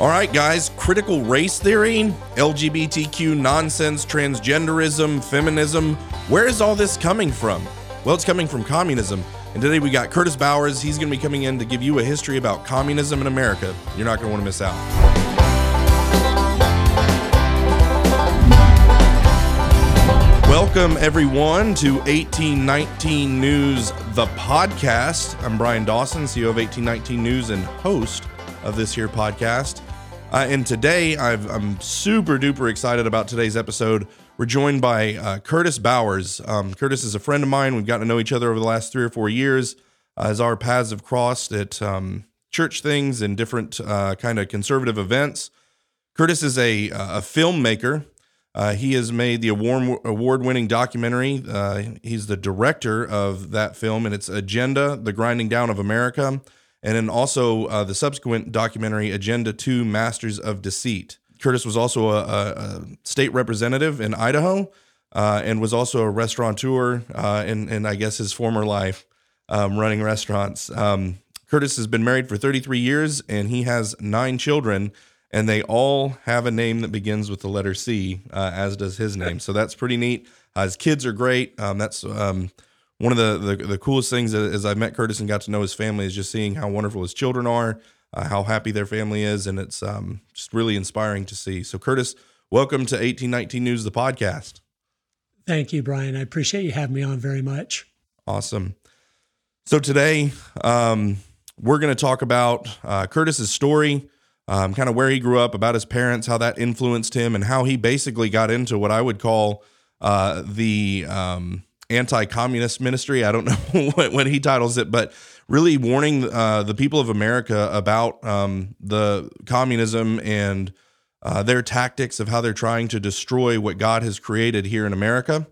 All right, guys, critical race theory, LGBTQ nonsense, transgenderism, feminism. Where is all this coming from? Well, it's coming from communism. And today we got Curtis Bowers. He's going to be coming in to give you a history about communism in America. You're not going to want to miss out. Welcome, everyone, to 1819 News, the podcast. I'm Bryan Dawson, CEO of 1819 News and host of this here podcast. Uh, and today, i am super duper excited about today's episode. We're joined by uh, Curtis Bowers. Um, Curtis is a friend of mine. We've gotten to know each other over the last three or four years uh, as our paths have crossed at um, church things and different uh, kind of conservative events. Curtis is a, uh, a filmmaker. Uh, he has made the award award winning documentary. he's the director of that film, and it's Agenda: The Grinding Down of America and then also uh, the subsequent documentary Agenda 2 Masters of Deceit. Curtis was also a, a, a state representative in Idaho uh, and was also a restaurateur uh, in, in, I guess, his former life um, running restaurants. Um, Curtis has been married for 33 years and he has nine children, and they all have a name that begins with the letter C, uh, as does his name. So that's pretty neat. Uh, his kids are great. Um, that's um, one of the, the, the coolest things as I met Curtis and got to know his family is just seeing how wonderful his children are, uh, how happy their family is, and it's um, just really inspiring to see. So, Curtis, welcome to 1819 News, the podcast. Thank you, Bryan. I appreciate you having me on very much. Awesome. So today, um, we're going to talk about uh, Curtis's story, um, kind of where he grew up, about his parents, how that influenced him, and how he basically got into what I would call uh, the um, anti-communist ministry. I don't know what, what, he titles it, but really warning uh, the people of America about um, the communism and uh, their tactics of how they're trying to destroy what God has created here in America.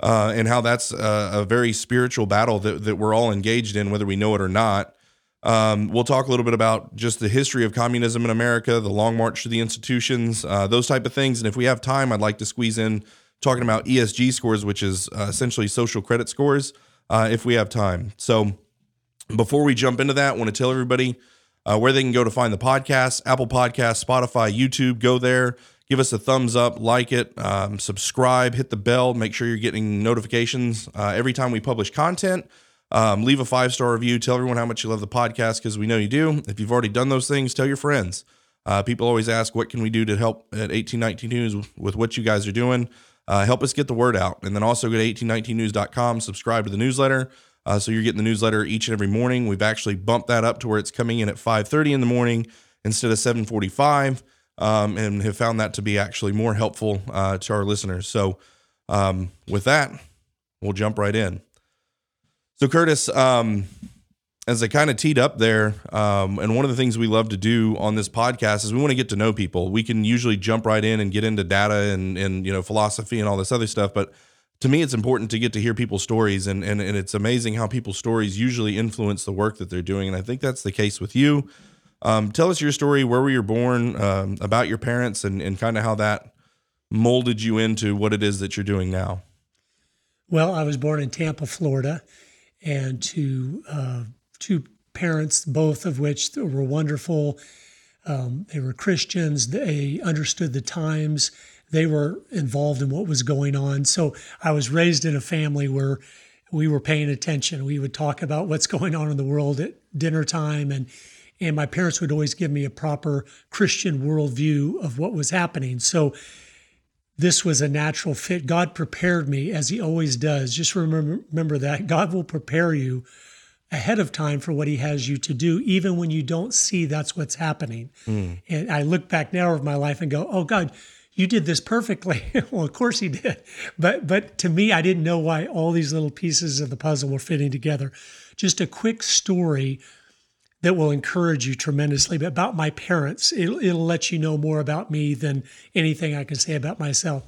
Uh, and how that's a, a, very spiritual battle that, that we're all engaged in, whether we know it or not. Um, we'll talk a little bit about just the history of communism in America, the long march to the institutions, uh, those type of things. And if we have time, I'd like to squeeze in talking about ESG scores, which is uh, essentially social credit scores, uh, if we have time. So before we jump into that, I want to tell everybody uh, where they can go to find the podcast Apple Podcast, Spotify, YouTube. Go there, give us a thumbs up, like it, um, subscribe, hit the bell, make sure you're getting notifications uh, every time we publish content. Um, leave a five star review. Tell everyone how much you love the podcast because we know you do. If you've already done those things, tell your friends. Uh, people always ask, what can we do to help at 1819 News with what you guys are doing? Uh, help us get the word out. And then also go to 1819news.com, subscribe to the newsletter. Uh, so you're getting the newsletter each and every morning. We've actually bumped that up to where it's coming in at 5:30 in the morning instead of 7:45, um, and have found that to be actually more helpful uh, to our listeners. So um, with that, we'll jump right in. So Curtis, um, as I kind of teed up there, um, and one of the things we love to do on this podcast is we want to get to know people. We can usually jump right in and get into data and and you know philosophy and all this other stuff, but to me, it's important to get to hear people's stories, and and and it's amazing how people's stories usually influence the work that they're doing, and I think that's the case with you. Um, tell us your story, where were you born, um, about your parents, and and kind of how that molded you into what it is that you're doing now. Well, I was born in Tampa, Florida, and to uh, two parents, both of which were wonderful. Um, they were Christians. They understood the times. They were involved in what was going on. So I was raised in a family where we were paying attention. We would talk about what's going on in the world at dinner time, and and my parents would always give me a proper Christian worldview of what was happening. So this was a natural fit. God prepared me as He always does. Just remember, remember that God will prepare you ahead of time for what he has you to do, even when you don't see that's what's happening. Mm. And I look back now of my life and go, oh God, you did this perfectly. well, of course he did. But but to me, I didn't know why all these little pieces of the puzzle were fitting together. Just a quick story that will encourage you tremendously but about my parents. It'll, it'll let you know more about me than anything I can say about myself.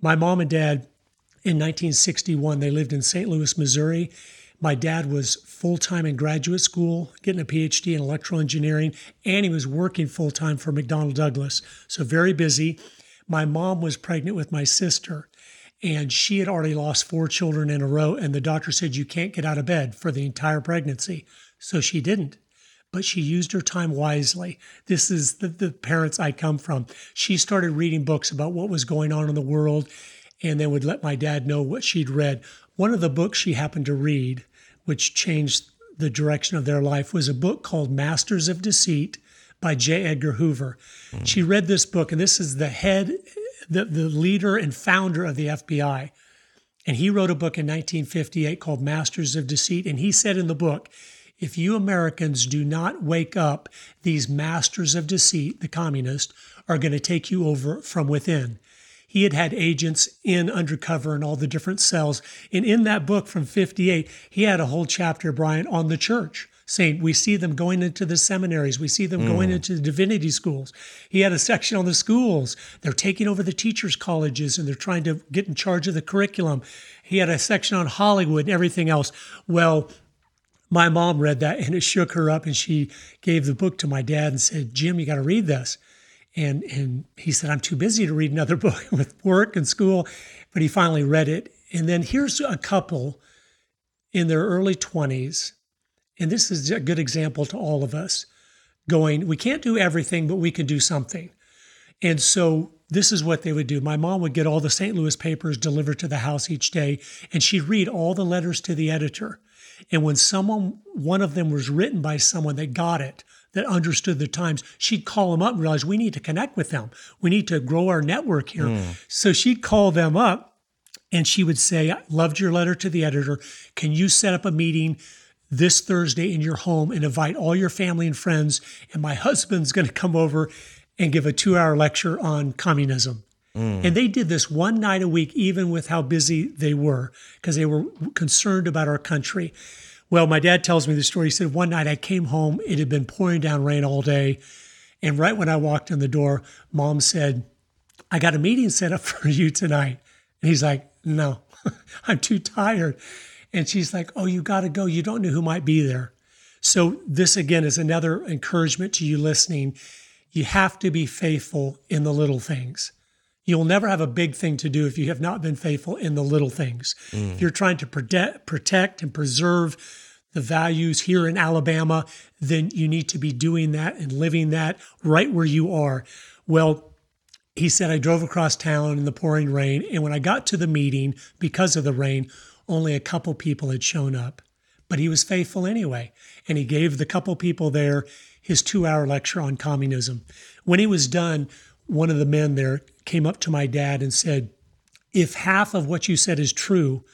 My mom and dad in 1961, they lived in St. Louis, Missouri my dad was full time in graduate school, getting a PhD in electrical engineering, and he was working full time for McDonnell Douglas. So, very busy. My mom was pregnant with my sister, and she had already lost four children in a row. And the doctor said, You can't get out of bed for the entire pregnancy. So, she didn't. but she used her time wisely. This is the, the parents I come from. She started reading books about what was going on in the world and then would let my dad know what she'd read. One of the books she happened to read, which changed the direction of their life, was a book called Masters of Deceit by J. Edgar Hoover. Mm. She read this book, and this is the head, the, the leader and founder of the FBI. And he wrote a book in 1958 called Masters of Deceit. And he said in the book, if you Americans do not wake up, these masters of deceit, the communists, are going to take you over from within he had had agents in undercover in all the different cells. And in that book from 58, he had a whole chapter, Bryan, on the church, saying we see them going into the seminaries, we see them mm. going into the divinity schools. He had a section on the schools. They're taking over the teachers' colleges and they're trying to get in charge of the curriculum. He had a section on Hollywood and everything else. Well, my mom read that and it shook her up and she gave the book to my dad and said, Jim, you got to read this. And, and he said, I'm too busy to read another book with work and school. But he finally read it. And then here's a couple in their early 20s. And this is a good example to all of us going, we can't do everything, but we can do something. And so this is what they would do. My mom would get all the St. Louis papers delivered to the house each day, and she'd read all the letters to the editor. And when someone, one of them was written by someone that got it, that understood the times, she'd call them up and realize we need to connect with them. We need to grow our network here. Mm. So she'd call them up and she would say, I loved your letter to the editor. Can you set up a meeting this Thursday in your home and invite all your family and friends? And my husband's going to come over and give a two hour lecture on communism. Mm. And they did this one night a week, even with how busy they were, because they were concerned about our country. Well, my dad tells me the story. He said, One night I came home, it had been pouring down rain all day. And right when I walked in the door, mom said, I got a meeting set up for you tonight. And he's like, No, I'm too tired. And she's like, Oh, you got to go. You don't know who might be there. So, this again is another encouragement to you listening. You have to be faithful in the little things. You'll never have a big thing to do if you have not been faithful in the little things. Mm. If you're trying to protect, protect and preserve the values here in Alabama, then you need to be doing that and living that right where you are. Well, he said, I drove across town in the pouring rain, and when I got to the meeting, because of the rain, only a couple people had shown up. But he was faithful anyway, and he gave the couple people there his two hour lecture on communism. When he was done, one of the men there came up to my dad and said, If half of what you said is true,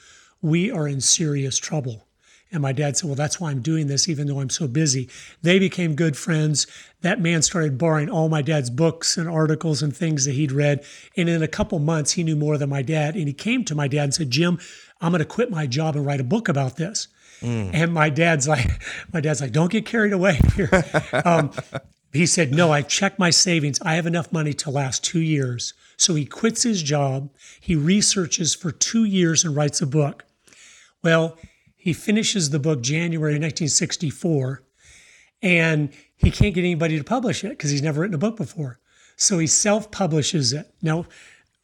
we are in serious trouble. And my dad said, Well, that's why I'm doing this, even though I'm so busy. They became good friends. That man started borrowing all my dad's books and articles and things that he'd read. And in a couple months, he knew more than my dad. And he came to my dad and said, Jim, I'm going to quit my job and write a book about this. Mm. And my dad's like, my dad's like, don't get carried away here. um, he said, No, I checked my savings. I have enough money to last two years. So he quits his job. He researches for two years and writes a book. Well, he finishes the book January 1964, and he can't get anybody to publish it because he's never written a book before. So he self publishes it. Now,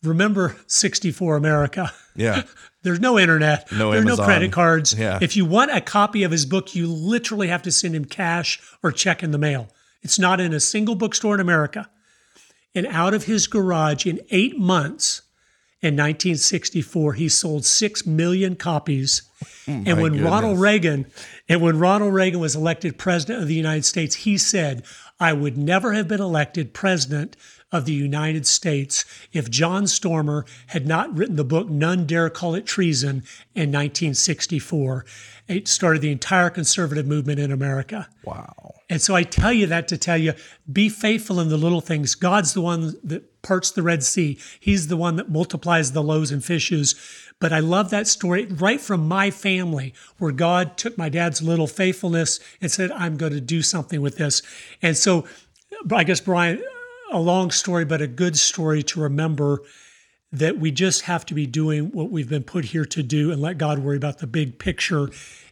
remember 64 America. Yeah. There's no internet. No There's Amazon. no credit cards. Yeah. If you want a copy of his book, you literally have to send him cash or check in the mail. It's not in a single bookstore in America. And out of his garage in eight months in 1964, he sold six million copies. Oh and when goodness. Ronald Reagan, and when Ronald Reagan was elected president of the United States, he said, I would never have been elected president of the United States if John Stormer had not written the book None Dare Call It Treason in 1964. It started the entire conservative movement in America. Wow. And so I tell you that to tell you be faithful in the little things. God's the one that parts the Red Sea, He's the one that multiplies the loaves and fishes. But I love that story right from my family, where God took my dad's little faithfulness and said, I'm going to do something with this. And so I guess, Bryan, a long story, but a good story to remember that we just have to be doing what we've been put here to do and let God worry about the big picture.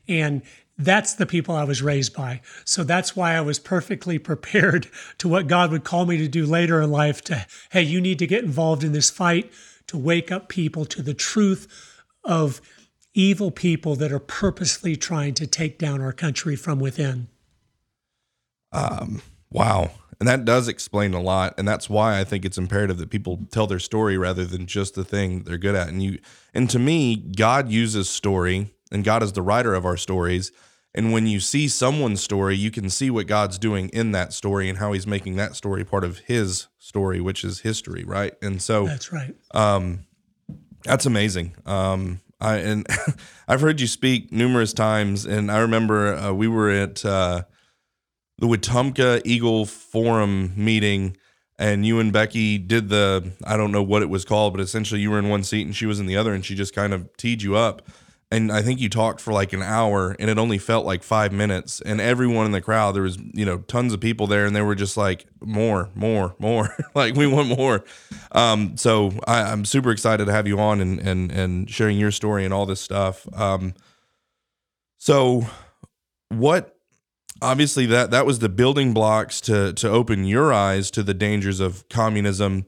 And that's the people I was raised by. So that's why I was perfectly prepared to what God would call me to do later in life to, hey, you need to get involved in this fight to wake up people to the truth of evil people that are purposely trying to take down our country from within. Um, wow. And that does explain a lot. And that's why I think it's imperative that people tell their story rather than just the thing they're good at. And you, and to me, God uses story and God is the writer of our stories. And when you see someone's story, you can see what God's doing in that story and how he's making that story part of his story, which is history, right? And so That's right. um, that's amazing. Um, I and I've heard you speak numerous times, and I remember uh, we were at uh, the Wetumpka Eagle Forum meeting, and you and Becky did the I don't know what it was called, but essentially you were in one seat and she was in the other, and she just kind of teed you up. And I think you talked for like an hour, and it only felt like five minutes. And everyone in the crowd, there was you know tons of people there, and they were just like more, more, more. like we want more. Um, so I, I'm super excited to have you on and and and sharing your story and all this stuff. Um, so what? Obviously, that that was the building blocks to to open your eyes to the dangers of communism.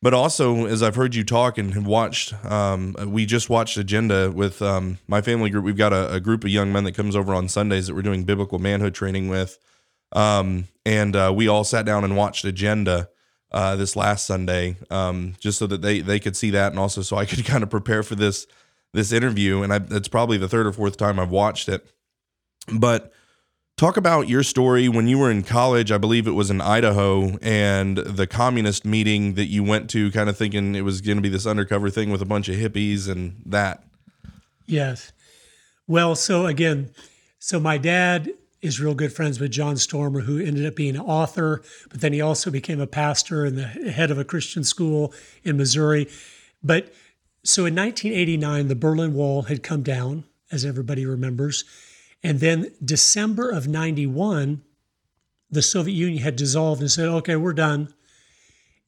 But also, as I've heard you talk and have watched, um, we just watched Agenda with um, my family group. We've got a, a group of young men that comes over on Sundays that we're doing biblical manhood training with, um, and uh, we all sat down and watched Agenda uh, this last Sunday, um, just so that they they could see that, and also so I could kind of prepare for this this interview. And I, it's probably the third or fourth time I've watched it. But talk about your story when you were in college. I believe it was in Idaho, and the communist meeting that you went to, kind of thinking it was going to be this undercover thing with a bunch of hippies and that. Yes. Well, so again, so my dad is real good friends with John Stormer, who ended up being an author, but then he also became a pastor and the head of a Christian school in Missouri. But so in 1989, the Berlin Wall had come down, as everybody remembers. And then December of 91, the Soviet Union had dissolved and said, okay, we're done.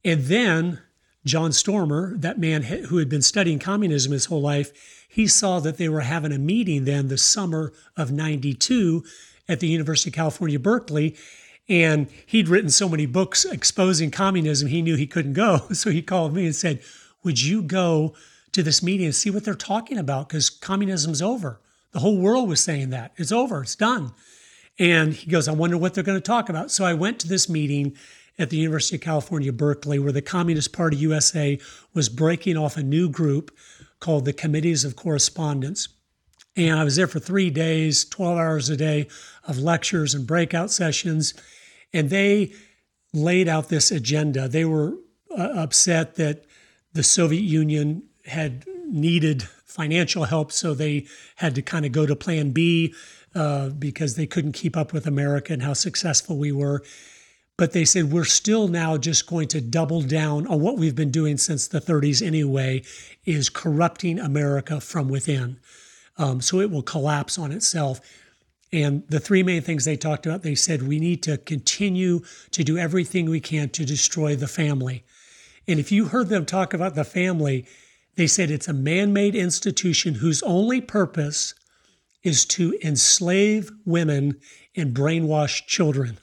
And then John Stormer, that man who had been studying communism his whole life, he saw that they were having a meeting then the summer of 92 at the University of California, Berkeley. And he'd written so many books exposing communism, he knew he couldn't go. So he called me and said, Would you go to this meeting and see what they're talking about? Because communism's over. The whole world was saying that. It's over, it's done. And he goes, I wonder what they're going to talk about. So I went to this meeting at the University of California, Berkeley, where the Communist Party USA was breaking off a new group called the Committees of Correspondence. And I was there for three days, 12 hours a day of lectures and breakout sessions. And they laid out this agenda. They were uh, upset that the Soviet Union had needed financial help, so they had to kind of go to plan B uh, because they couldn't keep up with America and how successful we were. But they said, we're still now just going to double down on what we've been doing since the 30s anyway, is corrupting America from within. Um, so it will collapse on itself. And the three main things they talked about, they said we need to continue to do everything we can to destroy the family. And if you heard them talk about the family, they said it's a man made institution whose only purpose is to enslave women and brainwash children.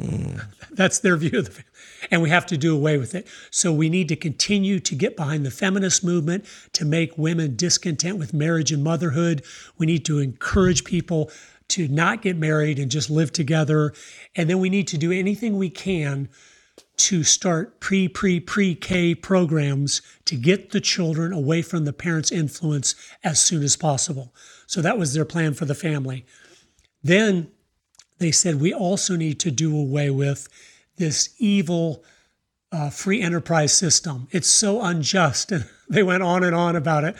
mm. That's their view of the family. And we have to do away with it. So we need to continue to get behind the feminist movement to make women discontent with marriage and motherhood. We need to encourage people to not get married and just live together. And then we need to do anything we can to start pre, pre, pre K programs to get the children away from the parents' influence as soon as possible. So that was their plan for the family. Then they said we also need to do away with this evil uh, free enterprise system. It's so unjust. And they went on and on about it.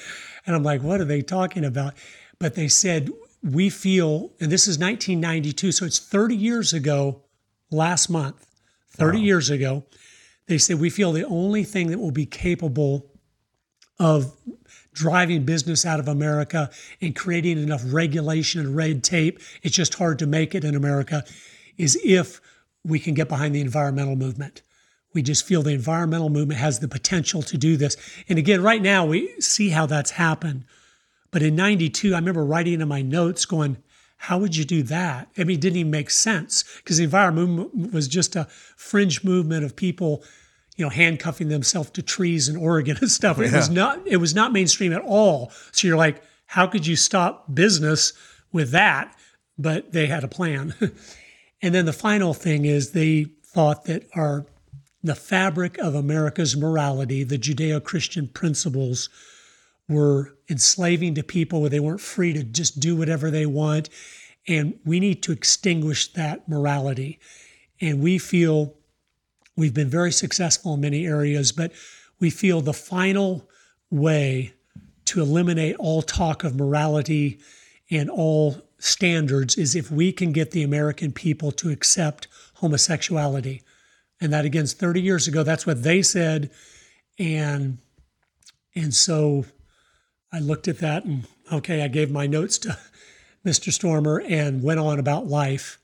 And I'm like, what are they talking about? But they said, we feel, and this is 1992, so it's 30 years ago last month, 30 wow. years ago, they said, we feel the only thing that will be capable of driving business out of America and creating enough regulation and red tape, it's just hard to make it in America, is if we can get behind the environmental movement. We just feel the environmental movement has the potential to do this. And again, right now we see how that's happened. But in 92, I remember writing in my notes going, how would you do that? I mean, it didn't even make sense because the environment was just a fringe movement of people, you know, handcuffing themselves to trees in Oregon and stuff. It was not it was not mainstream at all. So you're like, how could you stop business with that? But they had a plan. And then the final thing is they thought that our the fabric of America's morality, the Judeo-Christian principles, were enslaving to people where they weren't free to just do whatever they want. And we need to extinguish that morality. And we feel we've been very successful in many areas, but we feel the final way to eliminate all talk of morality and all standards is if we can get the American people to accept homosexuality. And that again, 30 years ago, that's what they said. And and so I looked at that and okay, I gave my notes to Mr. Stormer and went on about life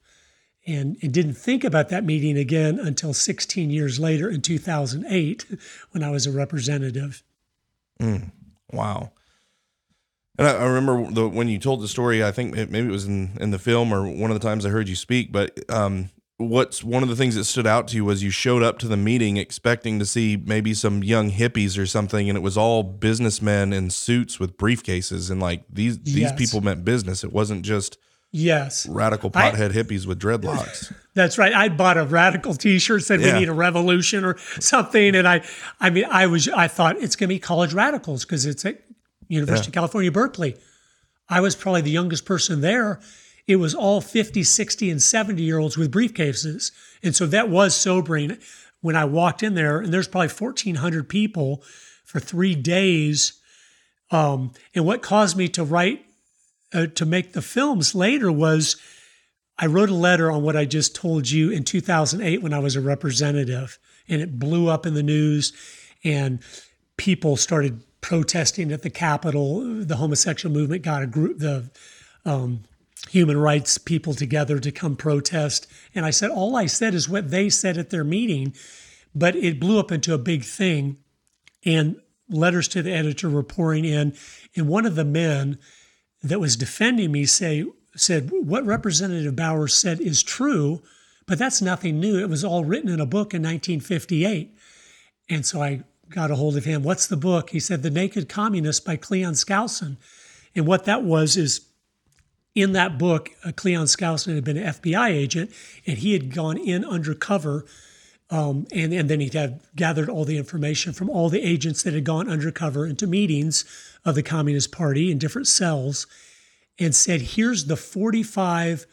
and, didn't think about that meeting again until 16 years later in 2008 when I was a representative. Mm, wow. And I, I remember the, when you told the story, I think it, maybe it was in, in the film or one of the times I heard you speak, but um, what's one of the things that stood out to you was you showed up to the meeting expecting to see maybe some young hippies or something and it was all businessmen in suits with briefcases and like these these Yes. people meant business it wasn't just Yes. radical I- pothead hippies with dreadlocks That's right. I bought a radical T-shirt said Yeah. we need a revolution or something, and I, I mean, I was, I thought it's going to be college radicals because it's at University of California, Berkeley. I was probably the youngest person there. It was all 50, 60, and 70 year olds with briefcases, and so that was sobering. When I walked in there, and there's probably 1,400 people for three days. Um, and what caused me to write, uh, to make the films later was. I wrote a letter on what I just told you in 2008 when I was a representative, and it blew up in the news, and people started protesting at the Capitol. The homosexual movement got a group, the um, human rights people together to come protest. And I said, all I said is what they said at their meeting, but it blew up into a big thing. And letters to the editor were pouring in. And one of the men that was defending me say said what Representative Bowers said is true, but that's nothing new. It was all written in a book in 1958. And so I got a hold of him. What's the book? He said The Naked Communist by Cleon Skousen. And what that was is in that book, uh, Cleon Skousen had been an FBI agent and he had gone in undercover. Um, and, and then he'd have gathered all the information from all the agents that had gone undercover into meetings of the Communist Party in different cells and said, here's the 45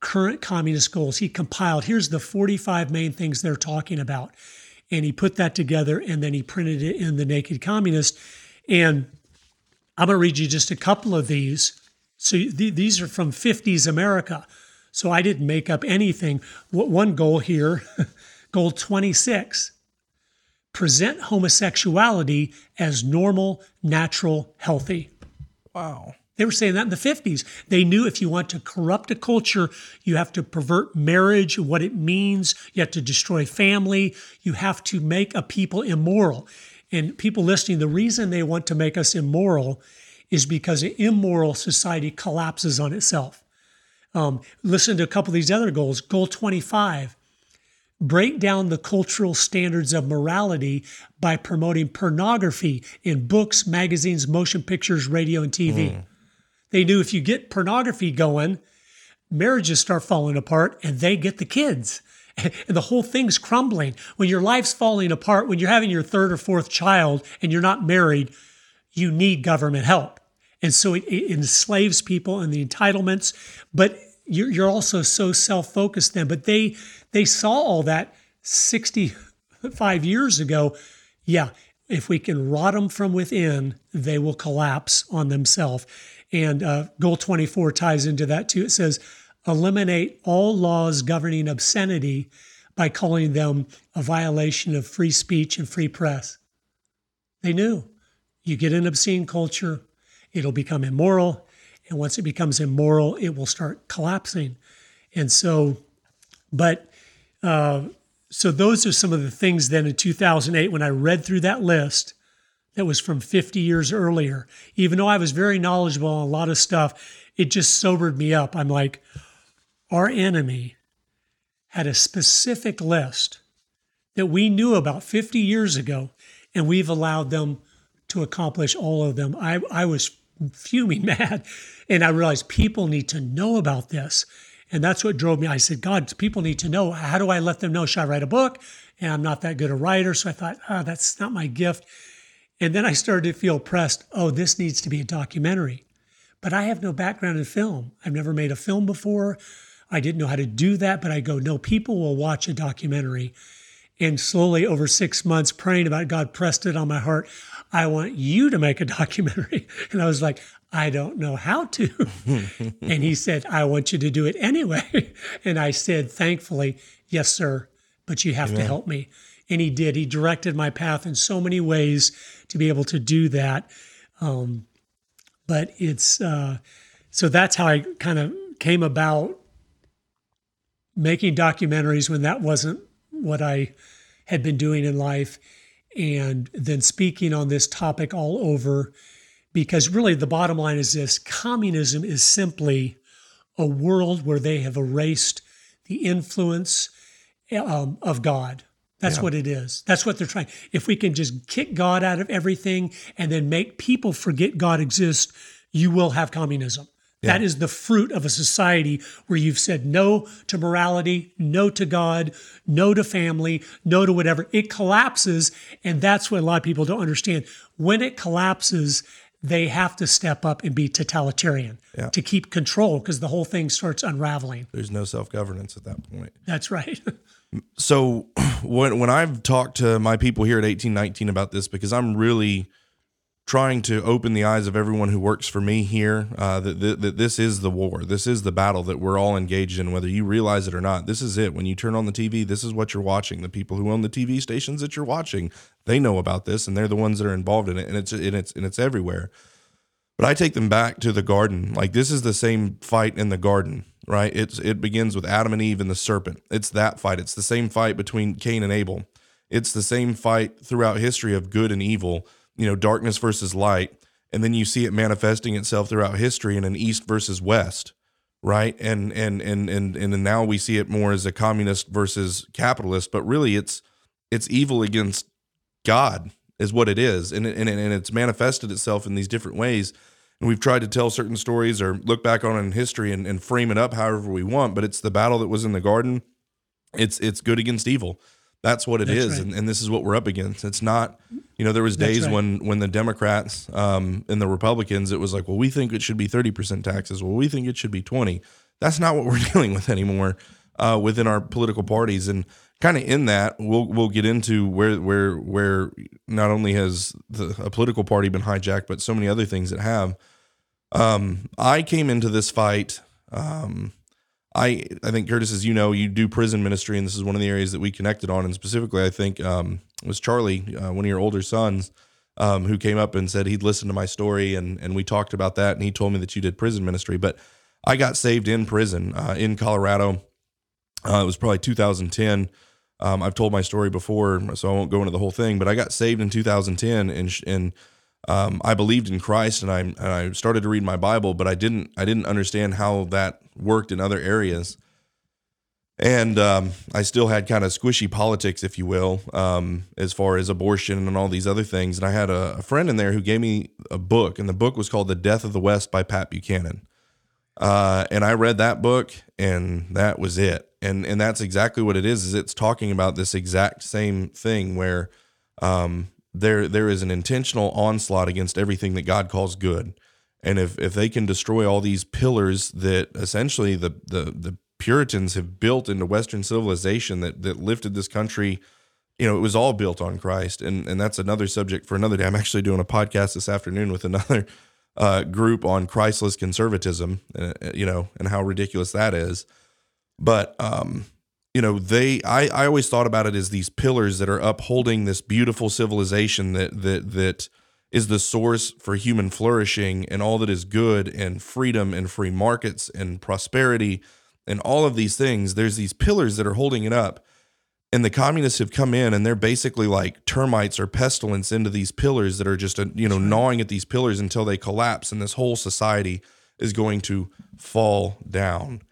current communist goals. He compiled, here's the 45 main things they're talking about. And he put that together and then he printed it in The Naked Communist. And I'm going to read you just a couple of these. So th- these are from 50s America. So I didn't make up anything. What one goal here, goal 26, present homosexuality as normal, natural, healthy. wow They were saying that in the 50s. They knew if you want to corrupt a culture, you have to pervert marriage, what it means. You have to destroy family. You have to make a people immoral. And people listening, the reason they want to make us immoral is because an immoral society collapses on itself. Um, listen to a couple of these other goals. Goal 25 break down the cultural standards of morality by promoting pornography in books, magazines, motion pictures, radio, and TV. They knew if you get pornography going, marriages start falling apart and they get the kids. And the whole thing's crumbling. When your life's falling apart, when you're having your third or fourth child and you're not married, you need government help. And so it, it enslaves people and the entitlements, but you're, you're also so self-focused then. But they they saw all that 65 years ago. Yeah, if we can rot them from within, they will collapse on themselves. And uh, goal 24 ties into that too. It says, eliminate all laws governing obscenity by calling them a violation of free speech and free press. They knew you get an obscene culture, it'll become immoral. And once it becomes immoral, it will start collapsing. And so, but, uh, so those are some of the things then in 2008 when I read through that list that was from 50 years earlier. Even though I was very knowledgeable on a lot of stuff, it just sobered me up. I'm like, our enemy had a specific list that we knew about 50 years ago, and we've allowed them to accomplish all of them. I, I was fuming mad, and I realized people need to know about this. And that's what drove me. I said, God, people need to know. How do I let them know? Should I write a book? And I'm not that good a writer. So I thought, oh, that's not my gift. And then I started to feel pressed. Oh, this needs to be a documentary. But I have no background in film. I've never made a film before. I didn't know how to do that, but I go, no, people will watch a documentary. And slowly over six months, praying about it, God pressed it on my heart. I want you to make a documentary. And I was like, I don't know how to. and he said, I want you to do it anyway. and I said, thankfully, yes, sir, but you have Amen. to help me. And he did. He directed my path in so many ways to be able to do that. Um, but it's uh, so that's how I kind of came about making documentaries when that wasn't what I had been doing in life, and then speaking on this topic all over. Because really, the bottom line is this communism is simply a world where they have erased the influence um, of God. That's yeah. what it is. That's what they're trying. If we can just kick God out of everything and then make people forget God exists, you will have communism. Yeah. That is the fruit of a society where you've said no to morality, no to God, no to family, no to whatever. It collapses. And that's what a lot of people don't understand. When it collapses, they have to step up and be totalitarian yeah. to keep control because the whole thing starts unraveling. There's no self governance at that point. That's right. so when when I've talked to my people here at 1819 about this, because I'm really trying to open the eyes of everyone who works for me here uh, that, that, that, this is the war. This is the battle that we're all engaged in, whether you realize it or not. This is it. When you turn on the TV, this is what you're watching. The people who own the TV stations that you're watching, they know about this, and they're the ones that are involved in it, and it's and it's and it's everywhere. But I take them back to the garden. Like this is the same fight in the garden, right? It's it begins with Adam and Eve and the serpent. It's that fight. It's the same fight between Cain and Abel. It's the same fight throughout history of good and evil you know, darkness versus light. And then you see it manifesting itself throughout history in an east versus west, right? And and and and and now we see it more as a communist versus capitalist, but really it's it's evil against God is what it is, and and and it's manifested itself in these different ways. And we've tried to tell certain stories or look back on in history and, and frame it up however we want, but it's the battle that was in the garden. It's it's good against evil that's what it That's is, right. and, and, this is what we're up against. It's not, you know, there was days right. when when the Democrats um, and the Republicans, it was like, well, we think it should be thirty percent taxes. Well, we think it should be twenty. That's not what we're dealing with anymore uh, within our political parties, and kind of in that, we'll we'll get into where where where not only has the a political party been hijacked, but so many other things that have. Um, I came into this fight. Um, I I think Curtis, as you know, you do prison ministry, and this is one of the areas that we connected on. And specifically, I think um, it was Charlie, uh, one of your older sons, um, who came up and said he'd listened to my story, and and we talked about that, and he told me that you did prison ministry. But I got saved in prison uh, in Colorado. Uh, it was probably 2010. Um, I've told my story before, so I won't go into the whole thing. But I got saved in 2010, and and um, I believed in Christ and I and I started to read my Bible, but I didn't I didn't understand how that worked in other areas, and um, I still had kind of squishy politics, if you will, um, as far as abortion and all these other things. And I had a, a, friend in there who gave me a book, and the book was called "The Death of the West" by Pat Buchanan. Uh, and I read that book, and that was it. And and that's exactly what it is. Is it's talking about this exact same thing where um, there there is an intentional onslaught against everything that God calls good. And if if they can destroy all these pillars that essentially the the the Puritans have built into Western civilization that that lifted this country, you know, it was all built on Christ. And and that's another subject for another day. I'm actually doing a podcast this afternoon with another uh, group on Christless conservatism, uh, you know, and how ridiculous that is. But um, you know they I, I always thought about it as these pillars that are upholding this beautiful civilization that that that is the source for human flourishing and all that is good and freedom and free markets and prosperity and all of these things. There's these pillars that are holding it up. And the communists have come in and they're basically like termites or pestilence into these pillars that are just uh, you know gnawing at these pillars until they collapse and this whole society is going to fall down.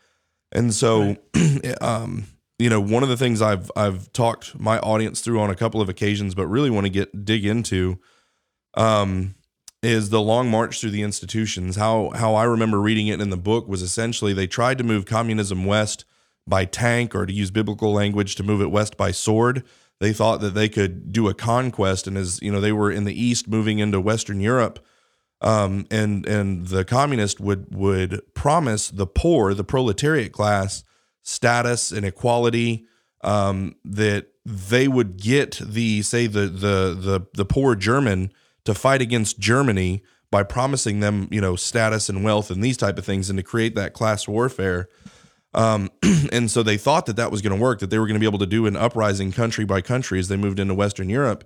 And so um you know, one of the things I've I've talked my audience through on a couple of occasions, but really want to get dig into, um, is the long march through the institutions. How how I remember reading it in the book was essentially they tried to move communism west by tank or to use biblical language to move it west by sword. They thought that they could do a conquest and as you know they were in the east moving into western Europe um, and and the communist would would promise the poor, the proletariat class, status and equality um, that they would get the say the the the the poor German to fight against Germany by promising them you know status and wealth and these type of things and to create that class warfare. Um, and so they thought that that was going to work, that they were going to be able to do an uprising country by country as they moved into Western Europe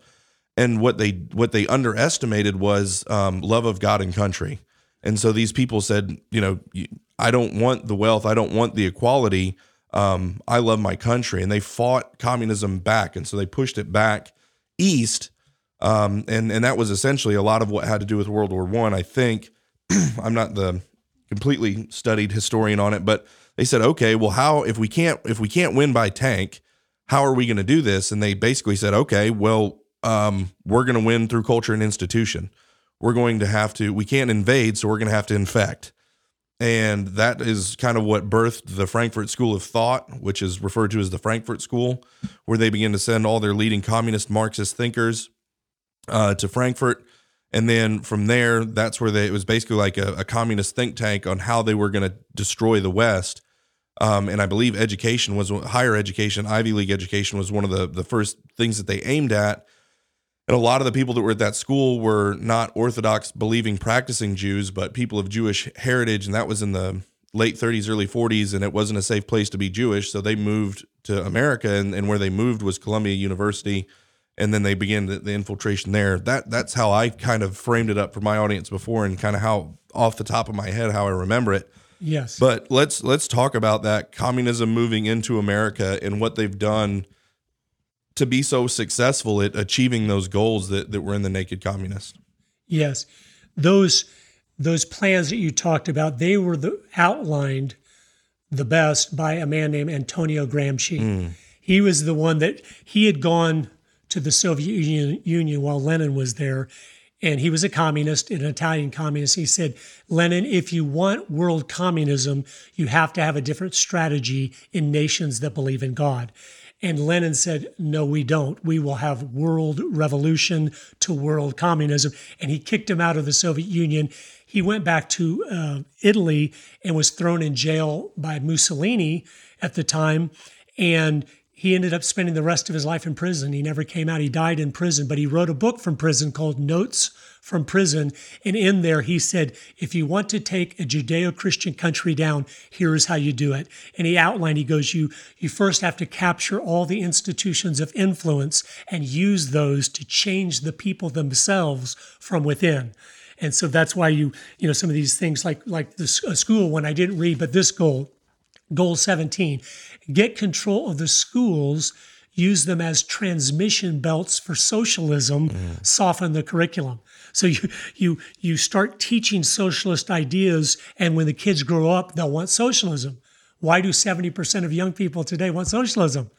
and what they what they underestimated was um, love of God and country. And so these people said, you know, I don't want the wealth, I don't want the equality. Um, I love my country, and they fought communism back, and so they pushed it back east. Um, and and that was essentially a lot of what had to do with World War One. I. I think I'm not the completely studied historian on it, but they said, okay, well, how if we can't if we can't win by tank, how are we going to do this? And they basically said, okay, well, um, we're going to win through culture and institution. We're going to have to, we can't invade, so we're going to have to infect. And that is kind of what birthed the Frankfurt School of Thought, which is referred to as the Frankfurt School, where they begin to send all their leading communist Marxist thinkers uh, to Frankfurt. And then from there, that's where they, it was basically like a, a communist think tank on how they were going to destroy the West. Um, and I believe education was higher education, Ivy League education was one of the, the first things that they aimed at and a lot of the people that were at that school were not Orthodox believing practicing Jews, but people of Jewish heritage. And that was in the late 30s, early 40s, and it wasn't a safe place to be Jewish. So they moved to America, and, and where they moved was Columbia University. And then they began the, the infiltration there. That that's how I kind of framed it up for my audience before, and kind of how off the top of my head how I remember it. Yes. But let's let's talk about that communism moving into America and what they've done to be so successful at achieving those goals that, that were in the Naked Communist. Yes. Those those plans that you talked about, they were the, outlined the best by a man named Antonio Gramsci. Mm. He was the one that he had gone to the Soviet Union, Union while Lenin was there, and he was a communist, an Italian communist. He said, Lenin, if you want world communism, you have to have a different strategy in nations that believe in God. And Lenin said, No, we don't. We will have world revolution to world communism. And he kicked him out of the Soviet Union. He went back to uh, Italy and was thrown in jail by Mussolini at the time. And he ended up spending the rest of his life in prison. He never came out. He died in prison, but he wrote a book from prison called Notes from Prison. And in there, he said, if you want to take a Judeo Christian country down, here is how you do it. And he outlined, he goes, you, you first have to capture all the institutions of influence and use those to change the people themselves from within. And so that's why you, you know, some of these things like like the school one I didn't read, but this goal Goal 17 get control of the schools, use them as transmission belts for socialism, mm. soften the curriculum. So you you you start teaching socialist ideas, and when the kids grow up, they'll want socialism. Why do 70% of young people today want socialism?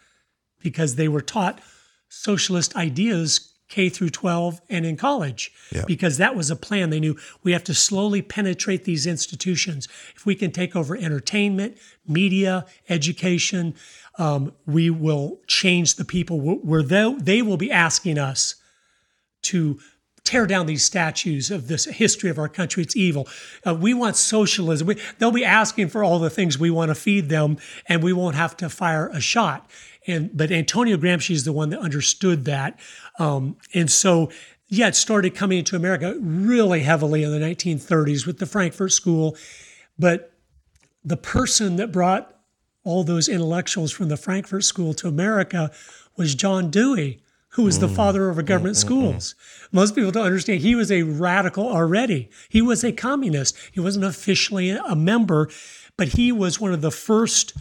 Because they were taught socialist ideas K through 12 and in college yeah. because that was a plan. They knew we have to slowly penetrate these institutions. If we can take over entertainment, media, education, um, we will change the people where they, they will be asking us to tear down these statues of this history of our country. It's evil. Uh, we want socialism. We, they'll be asking for all the things we want to feed them, and we won't have to fire a shot. And but Antonio Gramsci is the one that understood that, um, and so yeah, it started coming into America really heavily in the 1930s with the Frankfurt School, but the person that brought all those intellectuals from the Frankfurt School to America was John Dewey, who was mm. the father of government mm, schools. Mm, Most people don't understand he was a radical already. He was a communist. He wasn't officially a member, but he was one of the first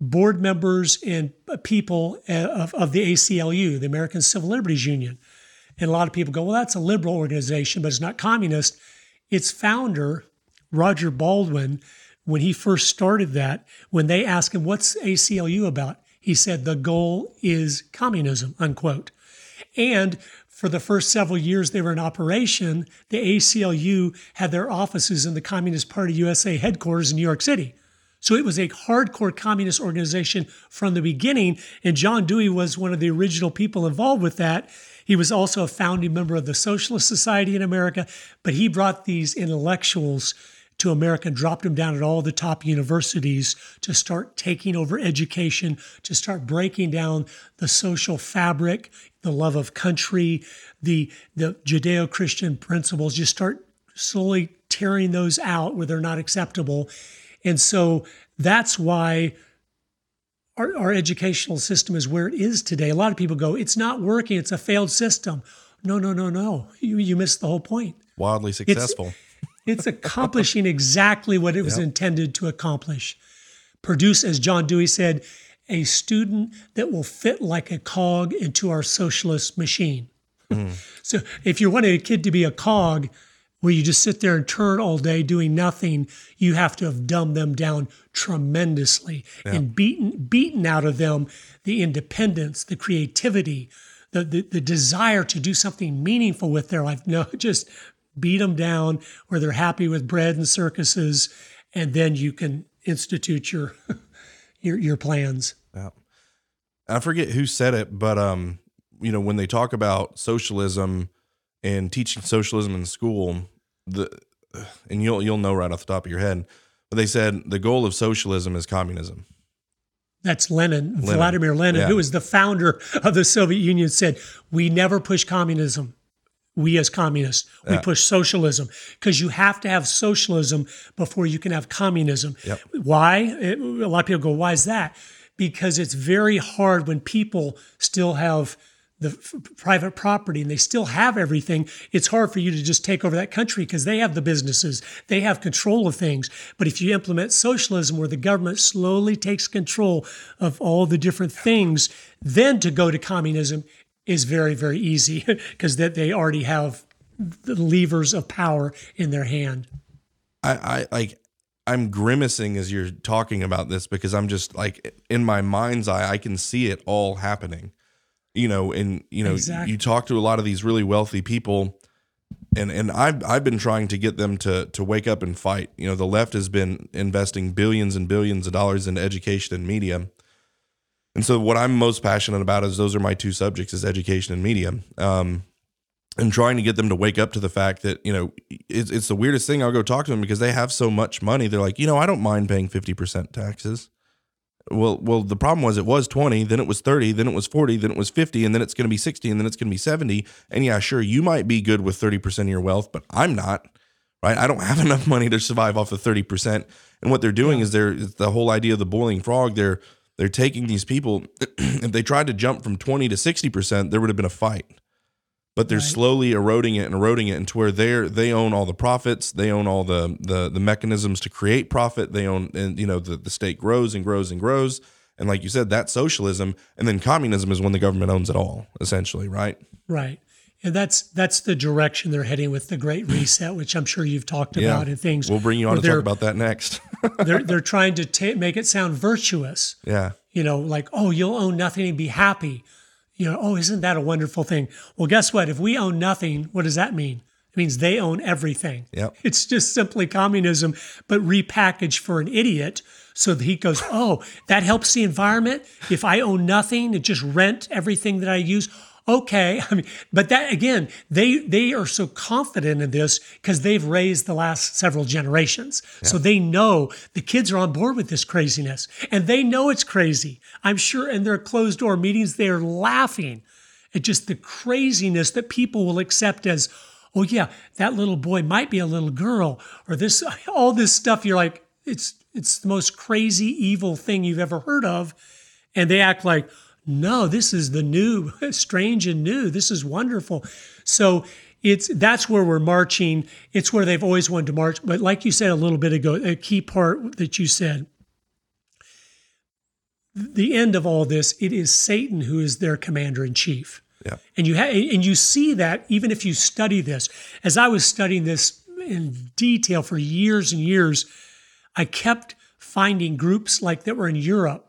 board members and people uh, of, of the ACLU, the American Civil Liberties Union. And a lot of people go, well, that's a liberal organization, but it's not communist. Its founder, Roger Baldwin, when he first started that, when they asked him, what's ACLU about? He said, the goal is communism, unquote. And for the first several years they were in operation, the ACLU had their offices in the Communist Party USA headquarters in New York City. So it was a hardcore communist organization from the beginning. And John Dewey was one of the original people involved with that. He was also a founding member of the Socialist Society in America, but he brought these intellectuals to America and dropped them down at all the top universities to start taking over education, to start breaking down the social fabric, the love of country, the, the Judeo Christian principles, just start slowly tearing those out where they're not acceptable. And so that's why our, our educational system is where it is today. A lot of people go, it's not working, it's a failed system. No, no, no, no. You, you missed the whole point. Wildly successful. It's, it's accomplishing exactly what it was yep. intended to accomplish. Produce, as John Dewey said, a student that will fit like a cog into our socialist machine. Mm. so if you want a kid to be a cog, where you just sit there and turn all day doing nothing, you have to have dumbed them down tremendously yeah. and beaten beaten out of them the independence, the creativity, the, the the desire to do something meaningful with their life. No, just beat them down where they're happy with bread and circuses, and then you can institute your your your plans. Yeah. I forget who said it, but um, you know, when they talk about socialism and teaching socialism in school, the and you'll you'll know right off the top of your head, but they said the goal of socialism is communism. That's Lenin, Lenin. Vladimir Lenin, yeah. who was the founder of the Soviet Union, said, We never push communism we as communists we yeah. push socialism because you have to have socialism before you can have communism yep. why it, a lot of people go why is that because it's very hard when people still have the f- private property and they still have everything it's hard for you to just take over that country because they have the businesses they have control of things but if you implement socialism where the government slowly takes control of all the different things then to go to communism is very, very easy because that they already have the levers of power in their hand. I, I like I'm grimacing as you're talking about this because I'm just like in my mind's eye, I can see it all happening. You know, and you know, exactly. you talk to a lot of these really wealthy people, and and I've I've been trying to get them to to wake up and fight. You know, the left has been investing billions and billions of dollars into education and media, and so what I'm most passionate about is those are my two subjects is education and media. Um, and trying to get them to wake up to the fact that, you know, it's, it's the weirdest thing. I'll go talk to them because they have so much money. They're like, you know, I don't mind paying 50% taxes. Well, well, the problem was it was 20, then it was 30, then it was 40, then it was 50, and then it's going to be 60, and then it's going to be 70. And yeah, sure, you might be good with 30% of your wealth, but I'm not, right? I don't have enough money to survive off of 30%. And what they're doing yeah. is they're the whole idea of the boiling frog, they're they're taking these people. if they tried to jump from 20 to 60%, there would have been a fight. But they're right. slowly eroding it and eroding it into where they're they own all the profits, they own all the the the mechanisms to create profit, they own and you know the, the state grows and grows and grows. And like you said, that's socialism. And then communism is when the government owns it all, essentially, right? Right. And that's that's the direction they're heading with the Great Reset, which I'm sure you've talked yeah. about and things. We'll bring you on to talk about that next. they're they're trying to ta- make it sound virtuous. Yeah. You know, like oh, you'll own nothing and be happy. You know, oh, isn't that a wonderful thing? Well, guess what? If we own nothing, what does that mean? It means they own everything. Yep. It's just simply communism, but repackaged for an idiot. So that he goes, oh, that helps the environment. If I own nothing and just rent everything that I use, okay i mean but that again they they are so confident in this because they've raised the last several generations yeah. so they know the kids are on board with this craziness and they know it's crazy i'm sure in their closed door meetings they're laughing at just the craziness that people will accept as oh yeah that little boy might be a little girl or this all this stuff you're like it's it's the most crazy evil thing you've ever heard of and they act like no, this is the new, strange and new. This is wonderful. So it's that's where we're marching. It's where they've always wanted to march. But like you said a little bit ago, a key part that you said, the end of all this, it is Satan who is their commander in chief. Yeah. And you ha- and you see that even if you study this. As I was studying this in detail for years and years, I kept finding groups like that were in Europe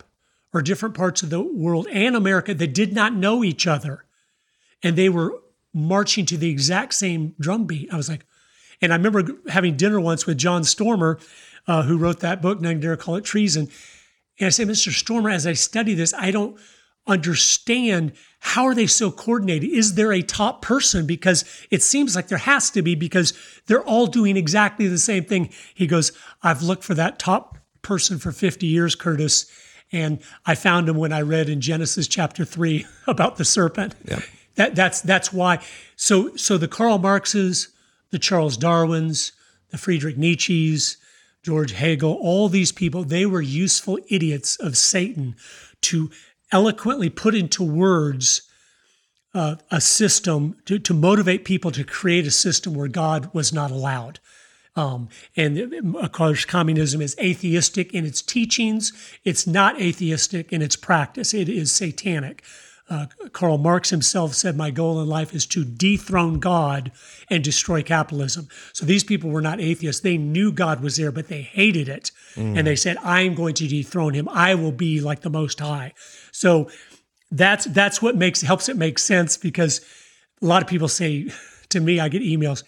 or different parts of the world and America that did not know each other. And they were marching to the exact same drumbeat. I was like, and I remember having dinner once with John Stormer, uh, who wrote that book, None Dare Call It Treason. And I said, Mr. Stormer, as I study this, I don't understand how are they so coordinated? Is there a top person? Because it seems like there has to be because they're all doing exactly the same thing. He goes, I've looked for that top person for 50 years, Curtis. And I found him when I read in Genesis chapter three about the serpent. Yep. That, that's that's why. So so the Karl Marxes, the Charles Darwins, the Friedrich Nietzsche's, George Hegel, all these people, they were useful idiots of Satan to eloquently put into words uh, a system to, to motivate people to create a system where God was not allowed. Um, and of course, communism is atheistic in its teachings. It's not atheistic in its practice. It is satanic. Uh, Karl Marx himself said, My goal in life is to dethrone God and destroy capitalism. So these people were not atheists. They knew God was there, but they hated it. Mm. And they said, I'm going to dethrone him. I will be like the Most High. So that's that's what makes helps it make sense because a lot of people say to me, I get emails.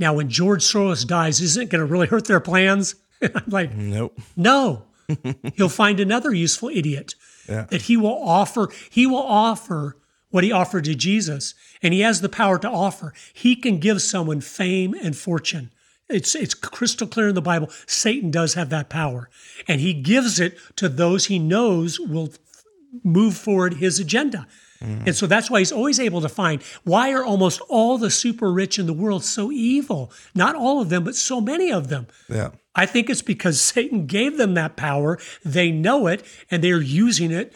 Now, when George Soros dies, isn't it going to really hurt their plans? I'm like, nope. No. He'll find another useful idiot yeah. that he will offer. He will offer what he offered to Jesus, and he has the power to offer. He can give someone fame and fortune. It's it's crystal clear in the Bible. Satan does have that power, and he gives it to those he knows will move forward his agenda. Mm-hmm. And so that's why he's always able to find why are almost all the super rich in the world so evil? Not all of them, but so many of them. Yeah. I think it's because Satan gave them that power. They know it and they're using it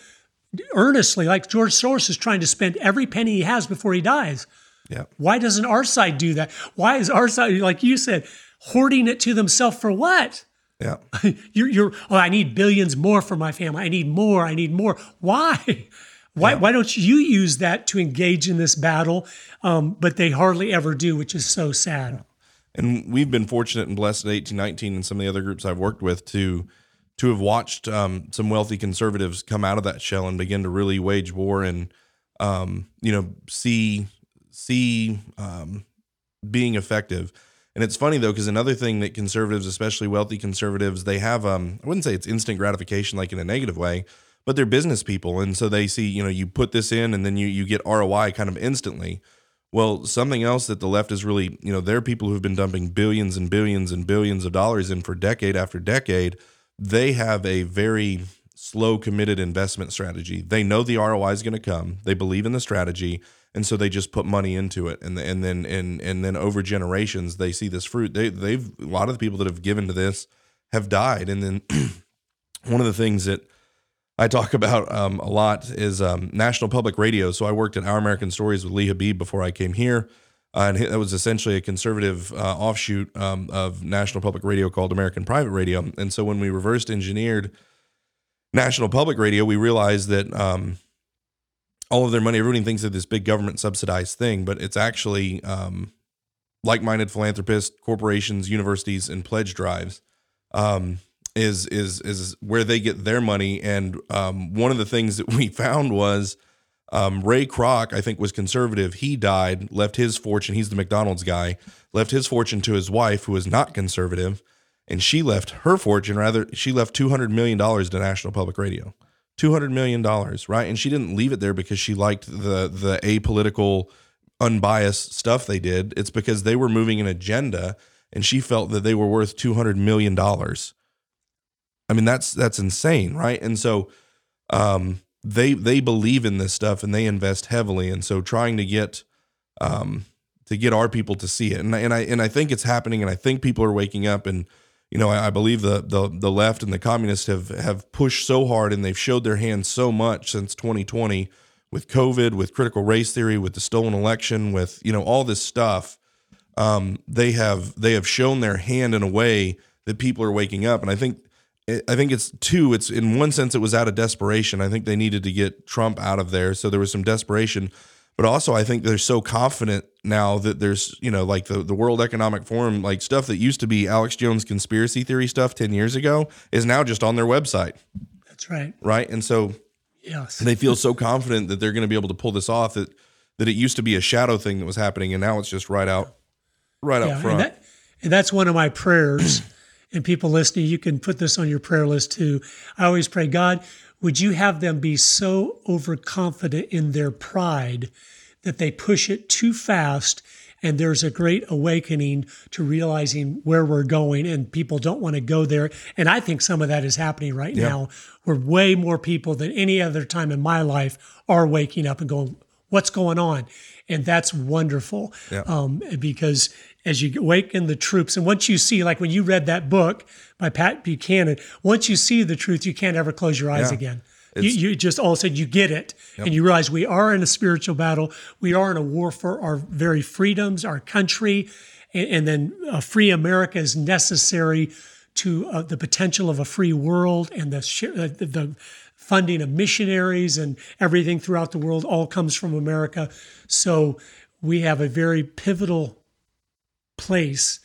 earnestly. Like George Soros is trying to spend every penny he has before he dies. Yeah. Why doesn't our side do that? Why is our side, like you said, hoarding it to themselves for what? Yeah. you're, you're, oh, I need billions more for my family. I need more. I need more. Why? Why, yeah. why don't you use that to engage in this battle? Um, but they hardly ever do, which is so sad. And we've been fortunate and blessed at 1819 and some of the other groups I've worked with to to have watched um, some wealthy conservatives come out of that shell and begin to really wage war and um, you know see see um, being effective. And it's funny though, because another thing that conservatives, especially wealthy conservatives, they have um, I wouldn't say it's instant gratification like in a negative way, but they're business people. And so they see, you know, you put this in and then you you get ROI kind of instantly. Well, something else that the left is really, you know, there are people who've been dumping billions and billions and billions of dollars in for decade after decade. They have a very slow committed investment strategy. They know the ROI is going to come. They believe in the strategy and so they just put money into it and and then and and then over generations they see this fruit they they've a lot of the people that have given to this have died and then one of the things that I talk about um, a lot is um, National Public Radio. So I worked at Our American Stories with Lee Habeeb before I came here, uh, and that was essentially a conservative uh, offshoot um, of National Public Radio called American Private Radio. And so when we reversed engineered National Public Radio, we realized that um, all of their money. Everybody thinks of this big government subsidized thing, but it's actually um, like-minded philanthropists, corporations, universities, and pledge drives um, is is is where they get their money. And um, one of the things that we found was um, Ray Kroc, I think, was conservative. He died, left his fortune. He's the McDonald's guy. Left his fortune to his wife, who is not conservative, and she left her fortune. Rather, she left two hundred million dollars to National Public Radio. 200 million dollars, right? And she didn't leave it there because she liked the the apolitical unbiased stuff they did. It's because they were moving an agenda and she felt that they were worth 200 million dollars. I mean that's that's insane, right? And so um they they believe in this stuff and they invest heavily and so trying to get um to get our people to see it. And and I and I think it's happening and I think people are waking up and you know, I, I believe the, the the left and the communists have have pushed so hard and they've showed their hand so much since 2020 with COVID, with critical race theory, with the stolen election, with you know all this stuff. Um, they have they have shown their hand in a way that people are waking up, and I think I think it's two. It's in one sense it was out of desperation. I think they needed to get Trump out of there, so there was some desperation. But also, I think they're so confident now that there's, you know, like the, the World Economic Forum, like stuff that used to be Alex Jones conspiracy theory stuff 10 years ago is now just on their website. That's right. Right. And so yes. they feel so confident that they're going to be able to pull this off that that it used to be a shadow thing that was happening, and now it's just right out, right out front. And, that, and that's one of my prayers. And people listening, you can put this on your prayer list too. I always pray, God, would you have them be so overconfident in their pride that they push it too fast and there's a great awakening to realizing where we're going and people don't want to go there and i think some of that is happening right yeah. now where way more people than any other time in my life are waking up and going what's going on and that's wonderful yeah. um, because as you awaken the troops and once you see like when you read that book by pat buchanan once you see the truth you can't ever close your eyes yeah. again you, you, just all of a sudden you get it yep. and you realize we are in a spiritual battle. We are in a war for our very freedoms, our country, and, and then a free America is necessary to uh, the potential of a free world and the, uh, the, the funding of missionaries and everything throughout the world all comes from America. So we have a very pivotal place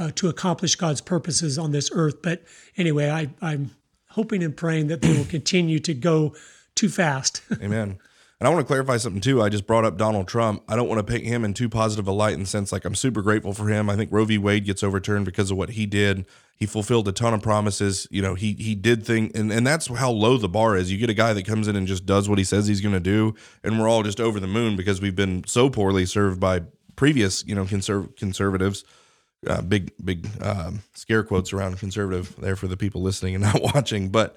uh, to accomplish God's purposes on this earth. But anyway, I, I'm hoping and praying that they will continue to go too fast. Amen. And I want to clarify something too. I just brought up Donald Trump. I don't want to paint him in too positive a light in the sense like I'm super grateful for him. I think Roe v. Wade gets overturned because of what he did. He fulfilled a ton of promises. You know, he he did thing and, and that's how low the bar is. You get a guy that comes in and just does what he says he's gonna do, and we're all just over the moon because we've been so poorly served by previous, you know, conserv- conservatives uh, big big um, scare quotes around conservative there for the people listening and not watching. But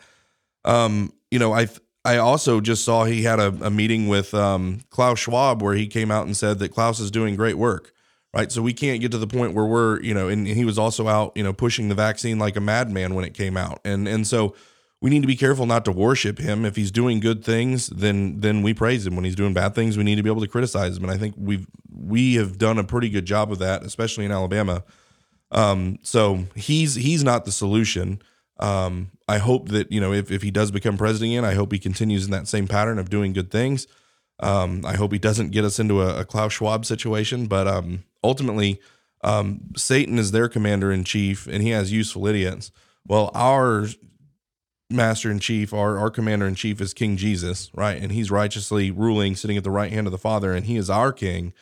um, you know, I I also just saw he had a, a meeting with um, Klaus Schwab where he came out and said that Klaus is doing great work. Right, so we can't get to the point where we're, you know, and he was also out, you know, pushing the vaccine like a madman when it came out, and and so we need to be careful not to worship him. If he's doing good things, then then we praise him. When he's doing bad things, we need to be able to criticize him. And I think we've we have done a pretty good job of that, especially in Alabama. Um, so he's he's not the solution. Um, I hope that you know if if he does become president again, I hope he continues in that same pattern of doing good things. Um, I hope he doesn't get us into a, a Klaus Schwab situation, but um, ultimately, um, Satan is their commander in chief, and he has useful idiots. Well, our master in chief, our, our commander in chief is King Jesus, right? And he's righteously ruling, sitting at the right hand of the Father, and he is our king.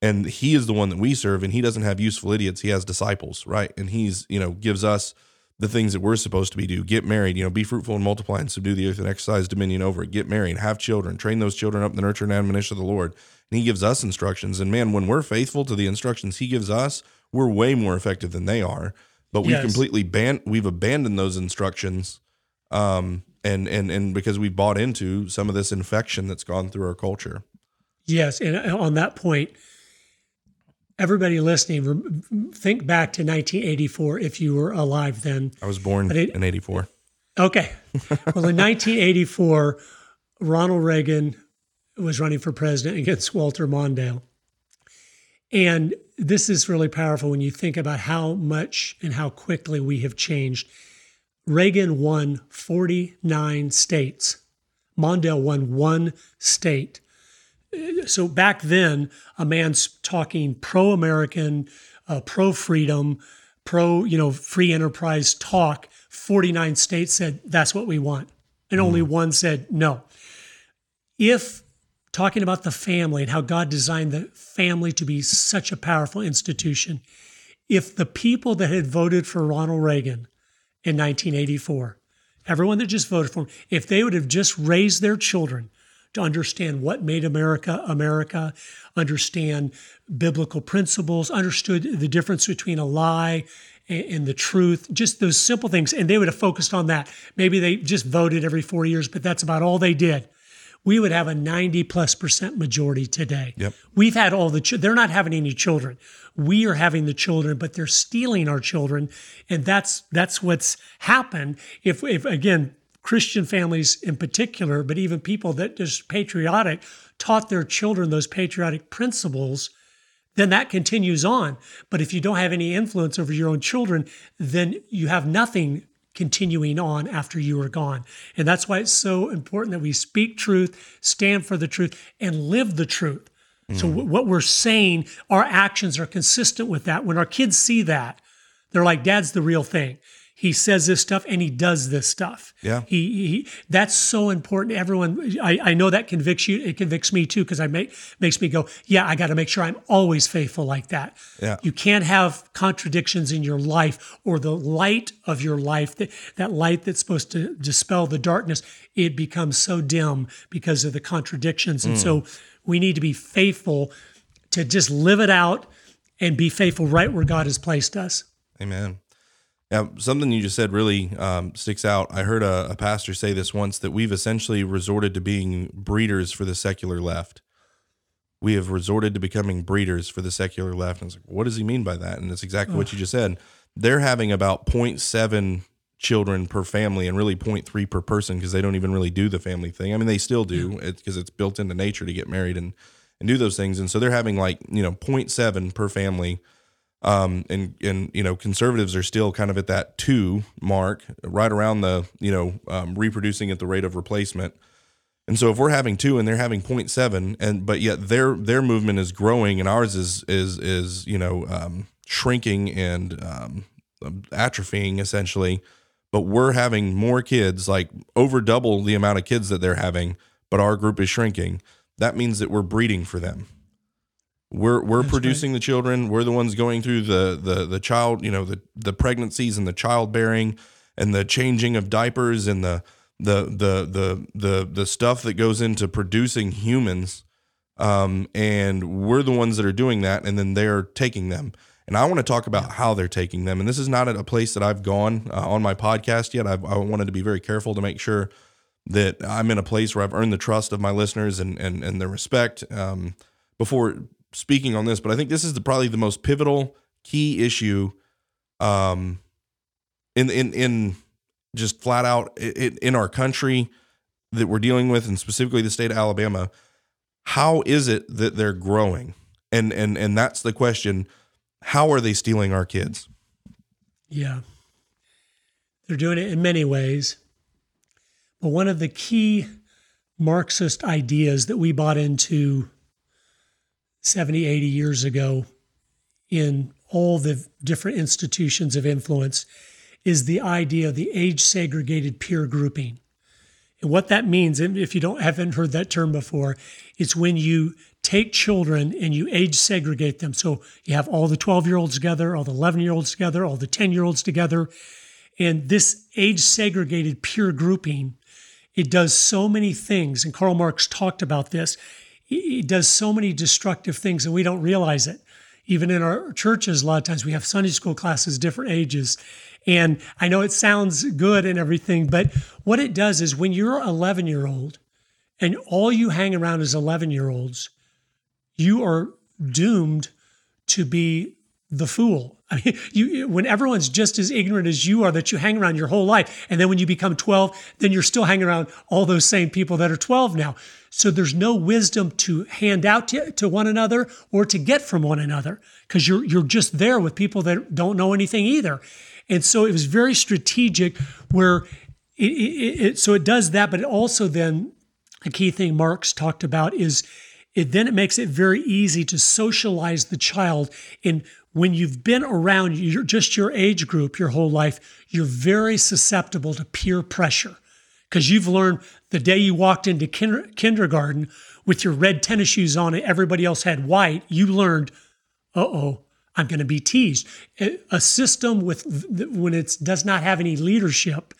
And he is the one that we serve, and he doesn't have useful idiots. He has disciples, right? And he's, you know, gives us the things that we're supposed to be do. Get married, you know, be fruitful and multiply and subdue the earth and exercise dominion over it. Get married, have children, train those children up in the nurture and admonition of the Lord. And he gives us instructions. And man, when we're faithful to the instructions he gives us, we're way more effective than they are. But we've yes. completely ban we've abandoned those instructions um, and and and because we've bought into some of this infection that's gone through our culture. Yes, and on that point, everybody listening, think back to 1984 if you were alive then. I was born it, in '84. Okay, well, in 1984, Ronald Reagan was running for president against Walter Mondale. And this is really powerful when you think about how much and how quickly we have changed. Reagan won 49 states. Mondale won one state. So back then, a man's talking pro American, uh, pro freedom, pro you know free enterprise talk. 49 states said that's what we want, and mm. only one said no. If talking about the family and how God designed the family to be such a powerful institution, if the people that had voted for Ronald Reagan in 1984. Everyone that just voted for him, if they would have just raised their children to understand what made America America, understand biblical principles, understood the difference between a lie and the truth, just those simple things, and they would have focused on that. Maybe they just voted every four years, but that's about all they did we would have a 90 plus percent majority today. Yep. We've had all the, ch- they're not having any children. We are having the children, but they're stealing our children. And that's, that's what's happened. If, if again, Christian families in particular, but even people that just patriotic taught their children those patriotic principles, then that continues on. But if you don't have any influence over your own children, then you have nothing continuing on after you are gone. And that's why it's so important that we speak truth, stand for the truth, and live the truth. Mm. So, w- what we're saying, our actions are consistent with that. When our kids see that, they're like, Dad's the real thing. He says this stuff and he does this stuff. Yeah. He, he that's so important. Everyone, I, I know that convicts you. It convicts me too because I make makes me go, yeah, I got to make sure I'm always faithful like that. Yeah. You can't have contradictions in your life or the light of your life that that light that's supposed to dispel the darkness. It becomes so dim because of the contradictions, and so mm. we need to be faithful to just live it out and be faithful right where God has placed us. Amen. Now, something you just said really um, sticks out. I heard a, a pastor say this once that we've essentially resorted to being breeders for the secular left. We have resorted to becoming breeders for the secular left. And I was like, what does he mean by that? And it's exactly what you just said. They're having about 0.7 children per family and really 0.3 per person because they don't even really do the family thing. I mean, they still do it because it's built into nature to get married and, and do those things. And so they're having like, you know, 0.7 per family um, and and you know conservatives are still kind of at that two mark, right around the you know um, reproducing at the rate of replacement. And so if we're having two and they're having 0.7, and but yet their their movement is growing and ours is is is you know um, shrinking and um, atrophying essentially, but we're having more kids, like over double the amount of kids that they're having, but our group is shrinking. That means that we're breeding for them we're we're That's producing the children. We're the ones going through the the the child you know the the pregnancies and the childbearing and the changing of diapers and the the the the the the stuff that goes into producing humans. Um and we're the ones that are doing that and then they're taking them. And I want to talk about how they're taking them. And this is not a place that I've gone uh, on my podcast yet. I've, I wanted to be very careful to make sure that I'm in a place where I've earned the trust of my listeners and and and the respect um before speaking on this, but I think this is the, probably the most pivotal key issue um, in in in just flat out in, in our country that we're dealing with, and specifically the state of Alabama. How is it that they're growing? And and and that's the question. How are they stealing our kids? Yeah. They're doing it in many ways. But one of the key Marxist ideas that we bought into 70, 80 years ago in all the different institutions of influence is the idea of the age segregated peer grouping. And what that means, if you don't haven't heard that term before, it's when you take children and you age segregate them. So you have all the 12 year olds together, all the 11 year olds together, all the 10 year olds together. And this age segregated peer grouping, it does so many things. And Karl Marx talked about this. It does so many destructive things and we don't realize it. Even in our churches, a lot of times we have Sunday school classes, different ages. And I know it sounds good and everything, but what it does is when you're 11 year old and all you hang around is 11 year olds, you are doomed to be the fool. I mean, you when everyone's just as ignorant as you are that you hang around your whole life, and then when you become 12, then you're still hanging around all those same people that are 12 now. So there's no wisdom to hand out to, to one another or to get from one another because you're you're just there with people that don't know anything either. And so it was very strategic where it, it, it so it does that, but it also then a key thing Marx talked about is it then it makes it very easy to socialize the child in when you've been around your, just your age group your whole life you're very susceptible to peer pressure because you've learned the day you walked into kinder, kindergarten with your red tennis shoes on and everybody else had white you learned uh-oh i'm going to be teased a system with when it does not have any leadership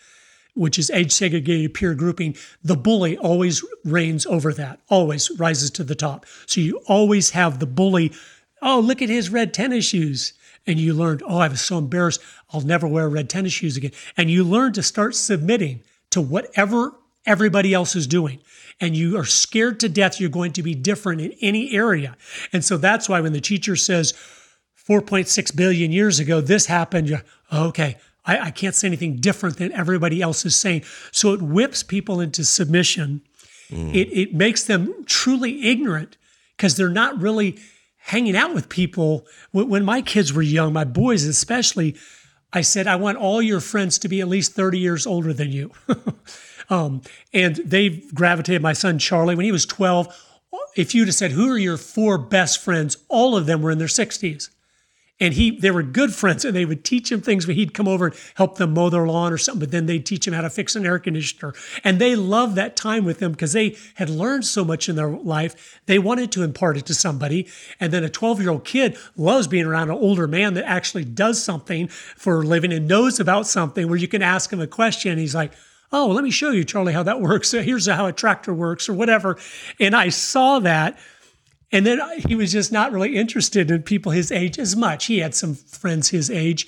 which is age segregated peer grouping, the bully always reigns over that, always rises to the top. So you always have the bully, oh, look at his red tennis shoes. And you learned, oh, I was so embarrassed, I'll never wear red tennis shoes again. And you learn to start submitting to whatever everybody else is doing. And you are scared to death you're going to be different in any area. And so that's why when the teacher says 4.6 billion years ago, this happened, you're, okay, I, I can't say anything different than everybody else is saying. So it whips people into submission. Mm. It, it makes them truly ignorant because they're not really hanging out with people. When my kids were young, my boys especially, I said, I want all your friends to be at least 30 years older than you. um, and they've gravitated. My son Charlie, when he was 12, if you'd have said, Who are your four best friends? All of them were in their 60s. And he they were good friends and they would teach him things but he'd come over and help them mow their lawn or something but then they'd teach him how to fix an air conditioner. And they loved that time with him because they had learned so much in their life. They wanted to impart it to somebody. And then a 12 year old kid loves being around an older man that actually does something for a living and knows about something where you can ask him a question. And he's like oh let me show you charlie how that works. Here's how a tractor works or whatever. And i saw that and then he was just not really interested in people his age as much. He had some friends his age,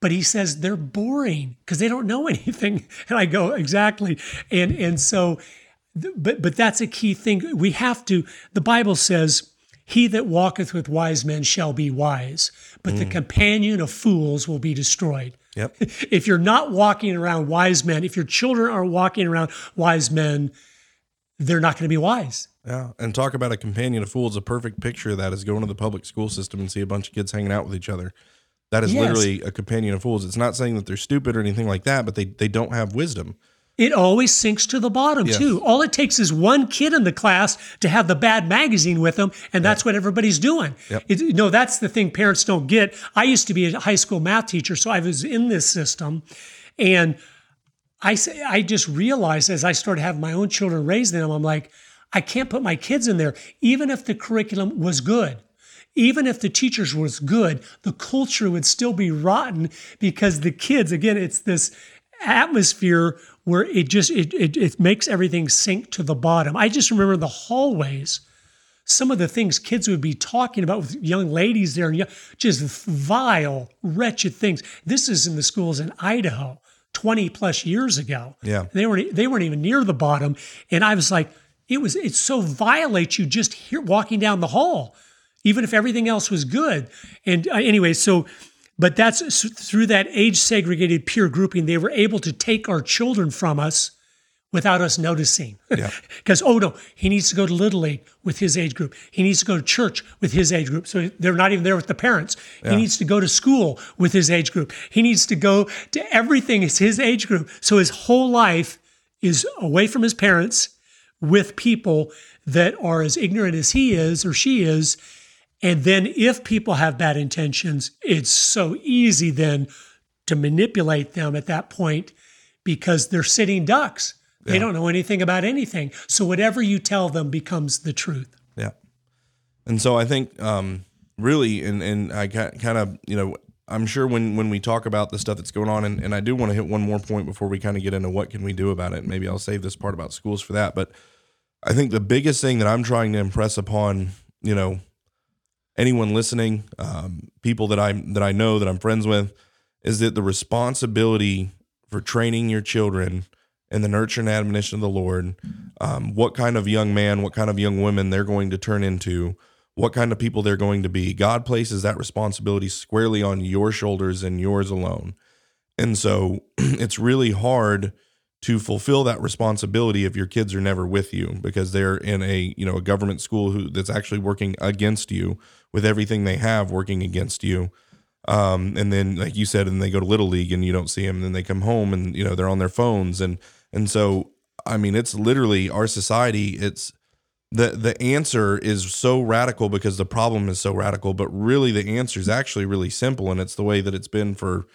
but he says they're boring because they don't know anything. And I go, exactly. And and so but but that's a key thing. We have to the Bible says he that walketh with wise men shall be wise, but mm. the companion of fools will be destroyed. Yep. If you're not walking around wise men, if your children are walking around wise men, they're not going to be wise. Yeah, and talk about a companion of fools. A perfect picture of that is going to the public school system and see a bunch of kids hanging out with each other. That is yes. literally a companion of fools. It's not saying that they're stupid or anything like that, but they they don't have wisdom. It always sinks to the bottom yes. too. All it takes is one kid in the class to have the bad magazine with them, and that's yep. what everybody's doing. Yep. It, you know, that's the thing parents don't get. I used to be a high school math teacher, so I was in this system, and I say I just realized as I started having my own children raising them, I'm like, I can't put my kids in there, even if the curriculum was good. Even if the teachers was good, the culture would still be rotten because the kids, again, it's this atmosphere where it just it, it, it makes everything sink to the bottom. I just remember the hallways, some of the things kids would be talking about with young ladies there, and just vile, wretched things. This is in the schools in Idaho. 20 plus years ago. Yeah. They weren't they weren't even near the bottom. And I was like, it was it so violates you just here walking down the hall, even if everything else was good. And uh, anyway, so but that's through that age segregated peer grouping, they were able to take our children from us without us noticing. Because, yeah. oh no, he needs to go to Little League with his age group. He needs to go to church with his age group. So they're not even there with the parents. Yeah. He needs to go to school with his age group. He needs to go to everything It's his age group. So his whole life is away from his parents with people that are as ignorant as he is or she is. And then if people have bad intentions, it's so easy then to manipulate them at that point because they're sitting ducks. They don't know anything about anything. So whatever you tell them becomes the truth. Yeah. And so I think um, really, and, and I kind of, you know, I'm sure when, when we talk about the stuff that's going on, and, and I do want to hit one more point before we kind of get into what can we do about it. Maybe I'll save this part about schools for that. But I think the biggest thing that I'm trying to impress upon, you know, anyone listening, um, people that I that I know that I'm friends with, is that the responsibility for training your children in the nurture and admonition of the Lord, um, what kind of young man, what kind of young women they're going to turn into, what kind of people they're going to be. God places that responsibility squarely on your shoulders and yours alone. And so it's really hard to fulfill that responsibility if your kids are never with you because they're in a you know a government school who that's actually working against you with everything they have working against you um, and then like you said and they go to little league and you don't see them and then they come home and you know they're on their phones and and so i mean it's literally our society it's the the answer is so radical because the problem is so radical but really the answer is actually really simple and it's the way that it's been for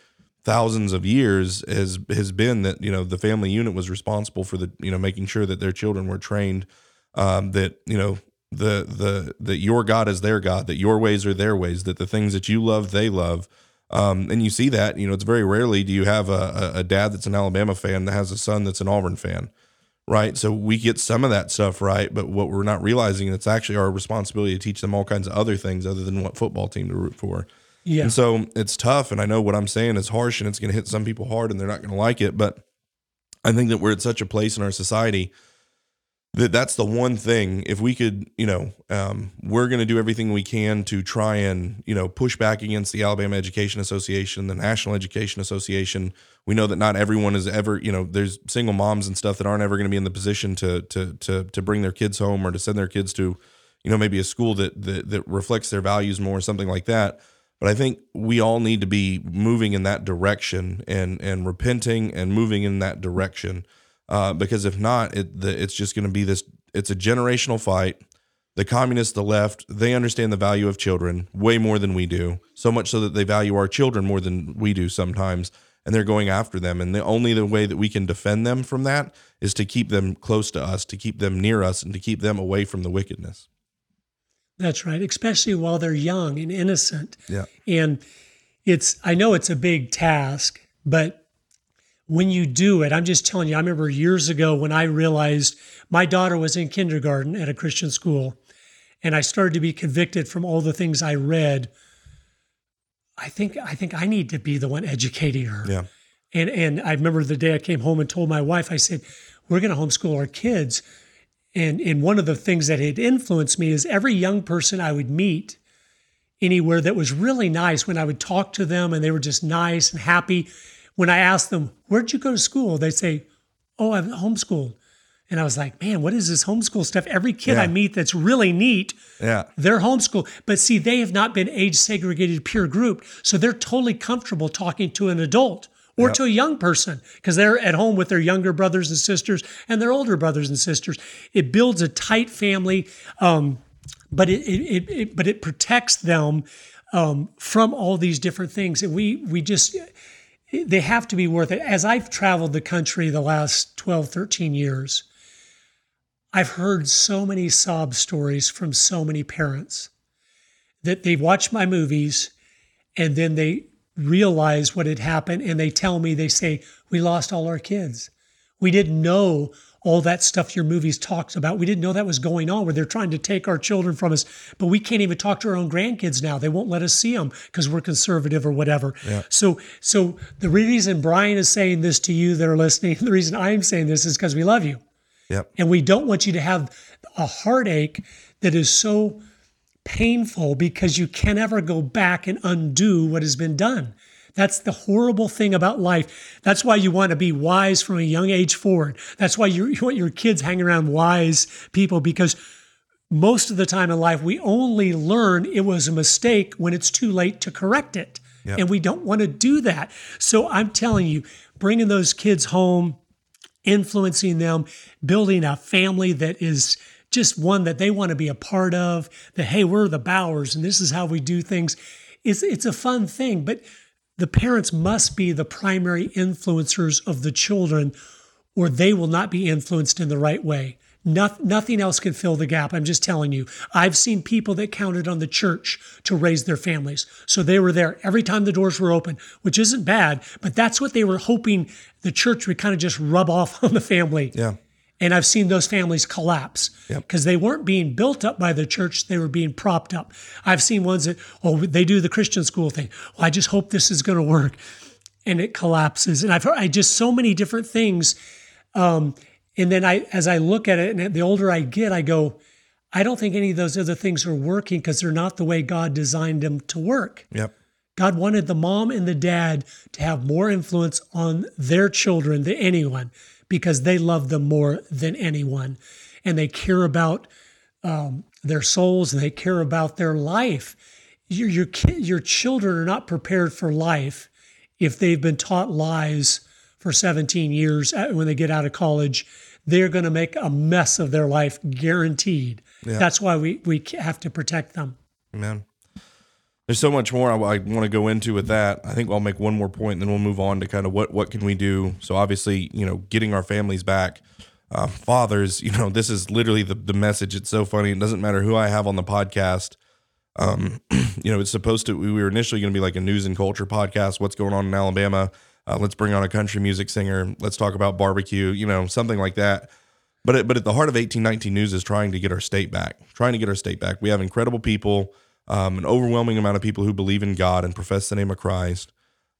thousands of years has has been that you know the family unit was responsible for the you know making sure that their children were trained um, that you know the the that your God is their God that your ways are their ways that the things that you love they love um, and you see that you know it's very rarely do you have a, a dad that's an Alabama fan that has a son that's an Auburn fan right so we get some of that stuff right but what we're not realizing it's actually our responsibility to teach them all kinds of other things other than what football team to root for yeah. And so it's tough. And I know what I'm saying is harsh and it's going to hit some people hard and they're not going to like it. But I think that we're at such a place in our society that that's the one thing. If we could, you know, um, we're going to do everything we can to try and, you know, push back against the Alabama Education Association, the National Education Association. We know that not everyone is ever, you know, there's single moms and stuff that aren't ever going to be in the position to, to, to, to bring their kids home or to send their kids to, you know, maybe a school that, that, that reflects their values more, or something like that but I think we all need to be moving in that direction and and repenting and moving in that direction. Uh, because if not, it the, it's just going to be this. It's a generational fight. the communists, the left, they understand the value of children way more than we do. So much so that they value our children more than we do sometimes, and they're going after them. And the only the way that we can defend them from that is to keep them close to us, to keep them near us, and to keep them away from the wickedness. That's right, especially while they're young and innocent. Yeah. And it's I know it's a big task, but when you do it, I'm just telling you, I remember years ago when I realized my daughter was in kindergarten at a Christian school and I started to be convicted from all the things I read. I think I think I need to be the one educating her. Yeah. And and I remember the day I came home and told my wife, I said, We're gonna homeschool our kids. And and one of the things that had influenced me is every young person I would meet anywhere that was really nice when I would talk to them and they were just nice and happy. When I asked them, Where'd you go to school? They'd say, Oh, I'm homeschooled. And I was like, man, what is this homeschool stuff? Every kid Yeah. I meet that's really neat, Yeah. they're homeschooled. But see, they have not been age segregated peer group. So they're totally comfortable talking to an adult or to a young person because they're at home with their younger brothers and sisters and their older brothers and sisters. It builds a tight family, um, but it, it, it, it but it protects them um, from all these different things. And we we just they have to be worth it. As I've traveled the country the last 12, 13 years, I've heard so many sob stories from so many parents that they watch my movies and then they realize what had happened and they tell me, they say, We lost all our kids. We didn't know all that stuff your movies talked about. We didn't know that was going on where they're trying to take our children from us, but we can't even talk to our own grandkids now. They won't let us see them because we're conservative or whatever. Yeah. So, so the reason Bryan is saying this to you that are listening, the reason I'm saying this is because we love you. Yep. And we don't want you to have a heartache that is so painful because you can never go back and undo what has been done. That's the horrible thing about life. That's why you want to be wise from a young age forward. That's why you, you want your kids hanging around wise people because most of the time in life, we only learn it was a mistake when it's too late to correct it. Yep. And we don't want to do that. So I'm telling you, bringing those kids home, influencing them, building a family that is just one that they want to be a part of, that, hey, we're the Bowers and this is how we do things. It's, it's a fun thing, but the parents must be the primary influencers of the children or they will not be influenced in the right way. Noth- nothing else can fill the gap. I'm just telling you. I've seen people that counted on the church to raise their families. So they were there every time the doors were open, which isn't bad, but that's what they were hoping the church would kind of just rub off on the family. Yeah. And I've seen those families collapse Yep. because they weren't being built up by the church, they were being propped up. I've seen ones that, oh, they do the Christian school thing. Well, I just hope this is going to work. And it collapses. And I've heard I just so many different things. Um, and then I, as I look at it, and the older I get, I go, I don't think any of those other things are working because they're not the way God designed them to work. Yep. God wanted the mom and the dad to have more influence on their children than anyone because they love them more than anyone. And they care about um, their souls and they care about their life. Your, your, ki- your children are not prepared for life if they've been taught lies for 17 years when they get out of college. They're going to make a mess of their life, guaranteed. Yeah. That's why we, we have to protect them. Man. There's so much more I, I want to go into with that. I think I'll make one more point, and then we'll move on to kind of what what can we do. So obviously, you know, getting our families back. Uh, fathers, you know, this is literally the the message. It's so funny. It doesn't matter who I have on the podcast. Um, you know, it's supposed to. We were initially going to be like a news and culture podcast. What's going on in Alabama? Uh, let's bring on a country music singer. Let's talk about barbecue. You know, something like that. But but at the heart of 1819 News is trying to get our state back. Trying to get our state back. We have incredible people um, an overwhelming amount of people who believe in God and profess the name of Christ.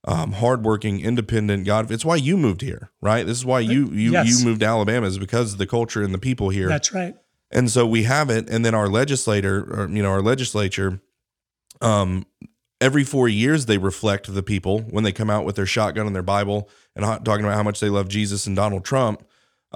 Um, hardworking, independent. God, it's why you moved here, right? This is why you you Yes. you moved to Alabama is because of the culture and the people here. That's right. And so we have it, and then our legislator, or you know, our legislature, um, every four years they reflect the people when they come out with their shotgun and their Bible and talking about how much they love Jesus and Donald Trump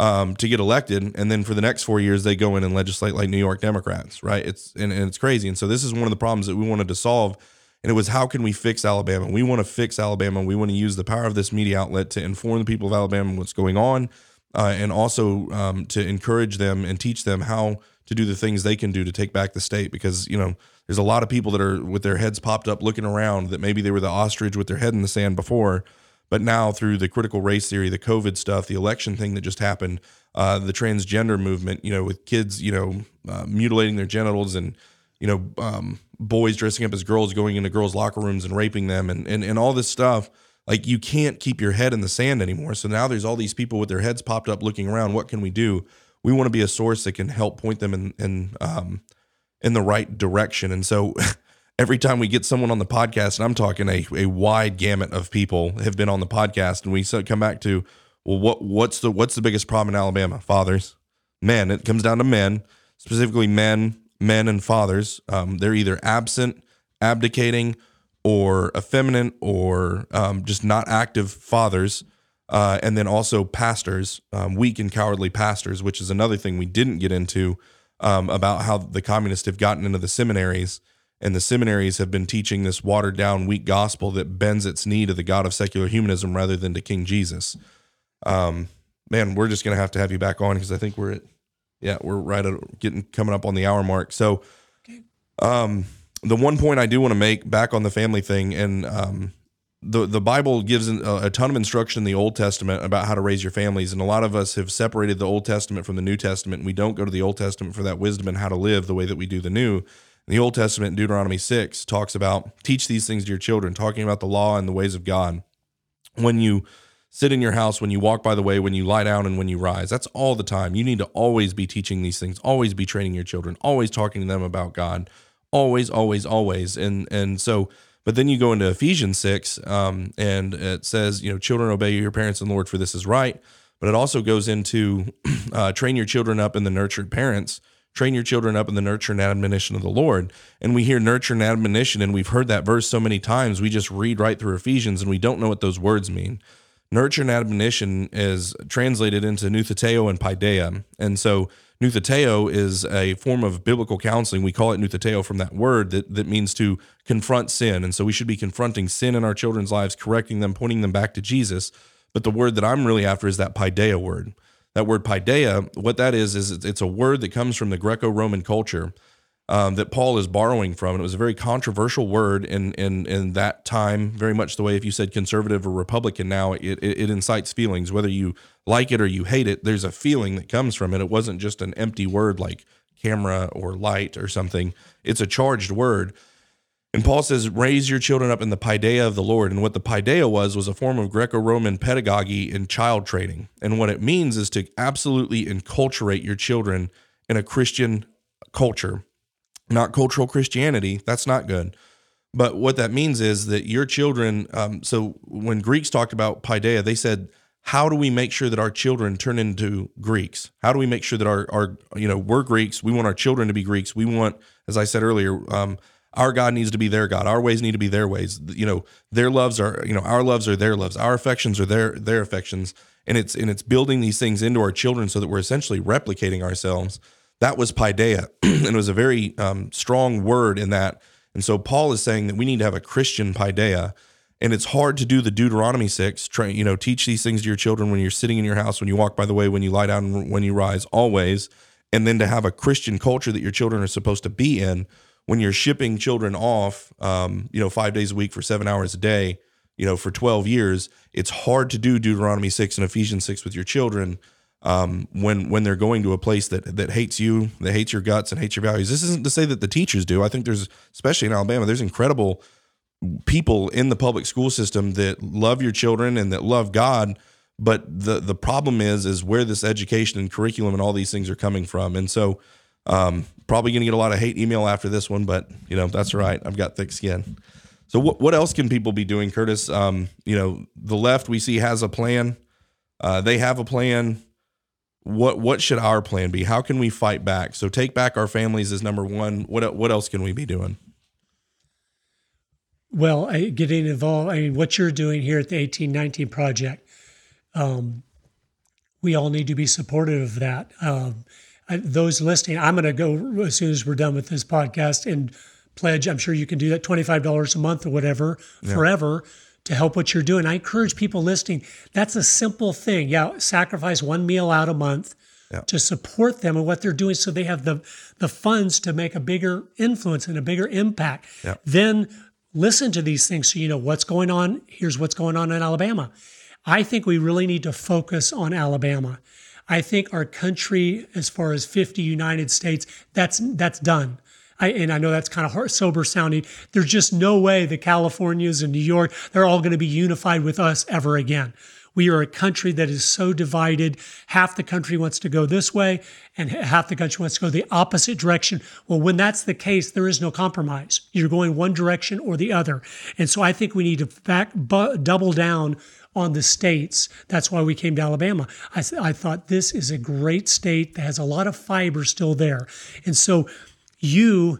um, to get elected, and then for the next four years they go in and legislate like New York Democrats, right? It's and, and it's crazy, and so this is one of the problems that we wanted to solve. And it was how can we fix Alabama? We want to fix Alabama. We want to use the power of this media outlet to inform the people of Alabama what's going on, uh, and also um, to encourage them and teach them how to do the things they can do to take back the state because you know there's a lot of people that are with their heads popped up looking around that maybe they were the ostrich with their head in the sand before but now through the critical race theory the covid stuff the election thing that just happened uh, the transgender movement you know with kids you know uh, mutilating their genitals and you know um, boys dressing up as girls going into girls locker rooms and raping them and, and and all this stuff like you can't keep your head in the sand anymore. So now there's all these people with their heads popped up looking around. What can we do? We want to be a source that can help point them in in um, in the right direction. And so every time we get someone on the podcast, and I'm talking a, a wide gamut of people have been on the podcast, and we come back to, well, what what's the what's the biggest problem in Alabama? Fathers, men. It comes down to men, specifically men, men and fathers. Um, they're either absent, abdicating, or effeminate, or um, just not active fathers. Uh, and then also pastors, um, weak and cowardly pastors, which is another thing we didn't get into um, about how the communists have gotten into the seminaries, and the seminaries have been teaching this watered down, weak gospel that bends its knee to the God of secular humanism rather than to King Jesus. Um, man, we're just gonna have to have you back on because I think we're at, yeah, we're right at getting coming up on the hour mark. So, um, the one point I do want to make back on the family thing, and um, the the Bible gives a, a, ton of instruction in the Old Testament about how to raise your families, and a lot of us have separated the Old Testament from the New Testament. And we don't go to the Old Testament for that wisdom and how to live the way that we do the New. The Old Testament, Deuteronomy six talks about teach these things to your children, talking about the law and the ways of God. When you sit in your house, when you walk by the way, when you lie down, and when you rise, that's all the time. You need to always be teaching these things, always be training your children, always talking to them about God, always, always, always, and and so but then you go into Ephesians 6, um, and it says, you know, children obey your parents and Lord, for this is right. But it also goes into uh, train your children up in the nurtured parents, train your children up in the nurture and admonition of the Lord. And we hear nurture and admonition, and we've heard that verse so many times, we just read right through Ephesians and we don't know what those words mean. Nurture and admonition is translated into nutheteo and paideia. And so Nutheteo is a form of biblical counseling. We call it nutheteo from that word that, that means to confront sin. And so we should be confronting sin in our children's lives, correcting them, pointing them back to Jesus. But the word that I'm really after is that paideia word. That word paideia, what that is, is it's a word that comes from the Greco Roman culture um, that Paul is borrowing from. And it was a very controversial word in, in, in that time, very much the way if you said conservative or Republican now, it, it, it incites feelings. Whether you like it or you hate it, there's a feeling that comes from it. It wasn't just an empty word like camera or light or something, it's a charged word. And Paul says, raise your children up in the paideia of the Lord. And what the paideia was, was a form of Greco Roman pedagogy in child training. And what it means is to absolutely enculturate your children in a Christian culture not cultural Christianity. That's not good. But what that means is that your children. Um, so when Greeks talked about paideia, they said, "How do we make sure that our children turn into Greeks? How do we make sure that our our you know we're Greeks? We want our children to be Greeks. We want, as I said earlier, um, our God needs to be their God. Our ways need to be their ways. You know, their loves are you know our loves are their loves. Our affections are their their affections. And it's and it's building these things into our children so that we're essentially replicating ourselves." That was paideia, and it was a very um, strong word in that. And so Paul is saying that we need to have a Christian paideia, and it's hard to do the Deuteronomy six. You know, teach these things to your children when you're sitting in your house, when you walk by the way, when you lie down, when you rise, always. And then to have a Christian culture that your children are supposed to be in when you're shipping children off, um, you know, five days a week for seven hours a day, you know, for 12 years, it's hard to do Deuteronomy 6 and Ephesians 6 with your children um, when when they're going to a place that that hates you, that hates your guts and hates your values. This isn't to say that the teachers do. I think there's, especially in Alabama, there's incredible people in the public school system that love your children and that love God. But the the problem is is where this education and curriculum and all these things are coming from. And so, um, probably going to get a lot of hate email after this one, but you know that's right. I've got thick skin. So what what else can people be doing, Curtis? Um, you know, the left we see has a plan. Uh, they have a plan what what should our plan be? How can we fight back? So take back our families is number one. What what else can we be doing? Well, I, getting involved. I mean, what you're doing here at the 1819 project, um, we all need to be supportive of that. Um, Uh, those listening, I'm going to go as soon as we're done with this podcast and pledge. I'm sure you can do that, twenty five dollars a month or whatever, yeah. forever to help what you're doing. I encourage people listening. That's a simple thing. Yeah, sacrifice one meal out a month Yeah. to support them and what they're doing so they have the the funds to make a bigger influence and a bigger impact. Yeah. Then listen to these things so you know what's going on. Here's what's going on in Alabama. I think we really need to focus on Alabama. I think our country, as far as 50 United States, that's that's done. I, and I know that's kind of hard, sober sounding. There's just no way the Californias and New York, they're all going to be unified with us ever again. We are a country that is so divided. Half the country wants to go this way, and half the country wants to go the opposite direction. Well, when that's the case, there is no compromise. You're going one direction or the other. And so I think we need to back, bu- double down on the states. That's why we came to Alabama. I, I thought this is a great state that has a lot of fiber still there. And so you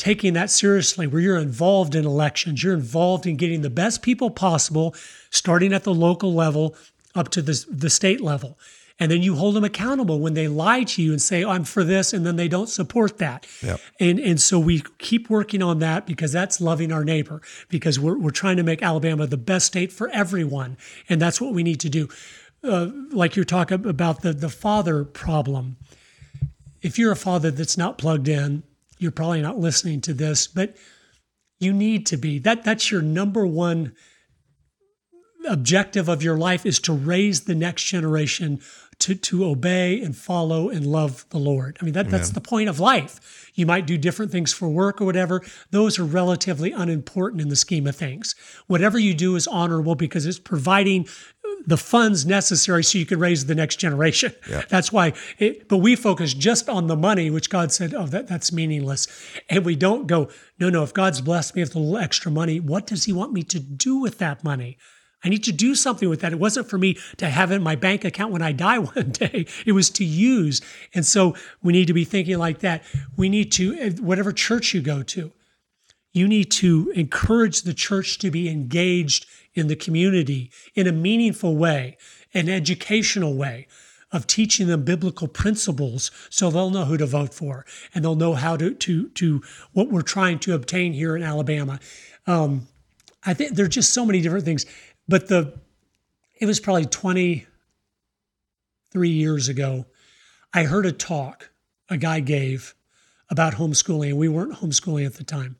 taking that seriously, where you're involved in elections, you're involved in getting the best people possible, starting at the local level up to the, the state level. And then you hold them accountable when they lie to you and say, I'm for this, and then they don't support that. Yep. And and so we keep working on that because that's loving our neighbor, because we're, we're trying to make Alabama the best state for everyone. And that's what we need to do. Uh, like you're talking about the, the father problem. If you're a father that's not plugged in, you're probably not listening to this, but you need to be. That that's your number one objective of your life is to raise the next generation to, to obey and follow and love the Lord. I mean, that, that's the point of life. You might do different things for work or whatever. Those are relatively unimportant in the scheme of things. Whatever you do is honorable because it's providing the funds necessary so you can raise the next generation. Yeah. That's why, it, but we focus just on the money, which God said, oh, that, that's meaningless. And we don't go, no, no, if God's blessed me with a little extra money, what does He want me to do with that money? I need to do something with that. It wasn't for me to have it in my bank account when I die one day. It was to use. And so we need to be thinking like that. We need to, whatever church you go to, you need to encourage the church to be engaged in the community in a meaningful way, an educational way of teaching them biblical principles so they'll know who to vote for and they'll know how to to to what we're trying to obtain here in Alabama. Um, I think there are just so many different things, but the it was probably 23 years ago. I heard a talk a guy gave about homeschooling. And we weren't homeschooling at the time.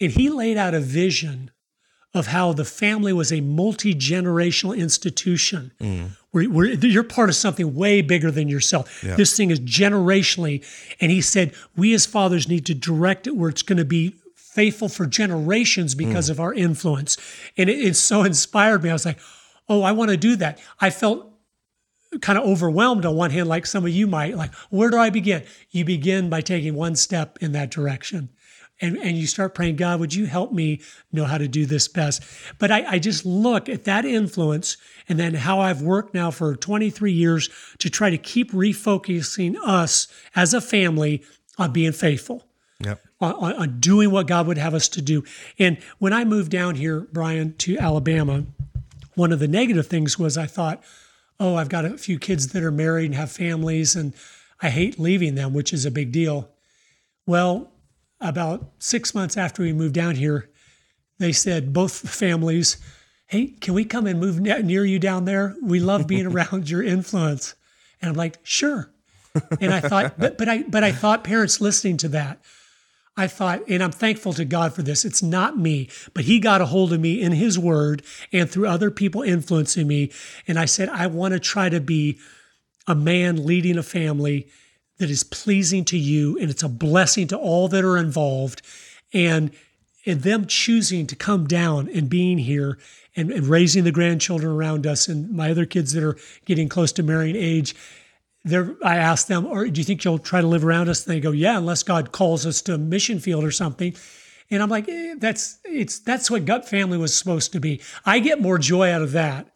And he laid out a vision of how the family was a multi generational institution mm. where, where you're part of something way bigger than yourself. Yeah. This thing is generationally. And he said, we as fathers need to direct it where it's going to be faithful for generations because hmm. of our influence. And it, it so inspired me. I was like, oh, I want to do that. I felt kind of overwhelmed on one hand, like some of you might, like, where do I begin? You begin by taking one step in that direction. And, and you start praying, God, would you help me know how to do this best? But I, I just look at that influence and then how I've worked now for 23 years to try to keep refocusing us as a family on being faithful Yep. on, on, doing what God would have us to do. And when I moved down here, Bryan, to Alabama, one of the negative things was I thought, oh, I've got a few kids that are married and have families, and I hate leaving them, which is a big deal. Well, about six months after we moved down here, they said, both families, hey, can we come and move ne- near you down there? We love being around your influence. And I'm like, sure. And I thought, but, but I but I thought parents listening to that, I thought, and I'm thankful to God for this. It's not me, but He got a hold of me in His Word and through other people influencing me. And I said, I want to try to be a man leading a family that is pleasing to you and it's a blessing to all that are involved. And and them choosing to come down and being here and, and raising the grandchildren around us and my other kids that are getting close to marrying age they're, I asked them, or do you think you'll try to live around us? And they go, yeah, unless God calls us to a mission field or something. And I'm like, eh, that's it's that's what gut family was supposed to be. I get more joy out of that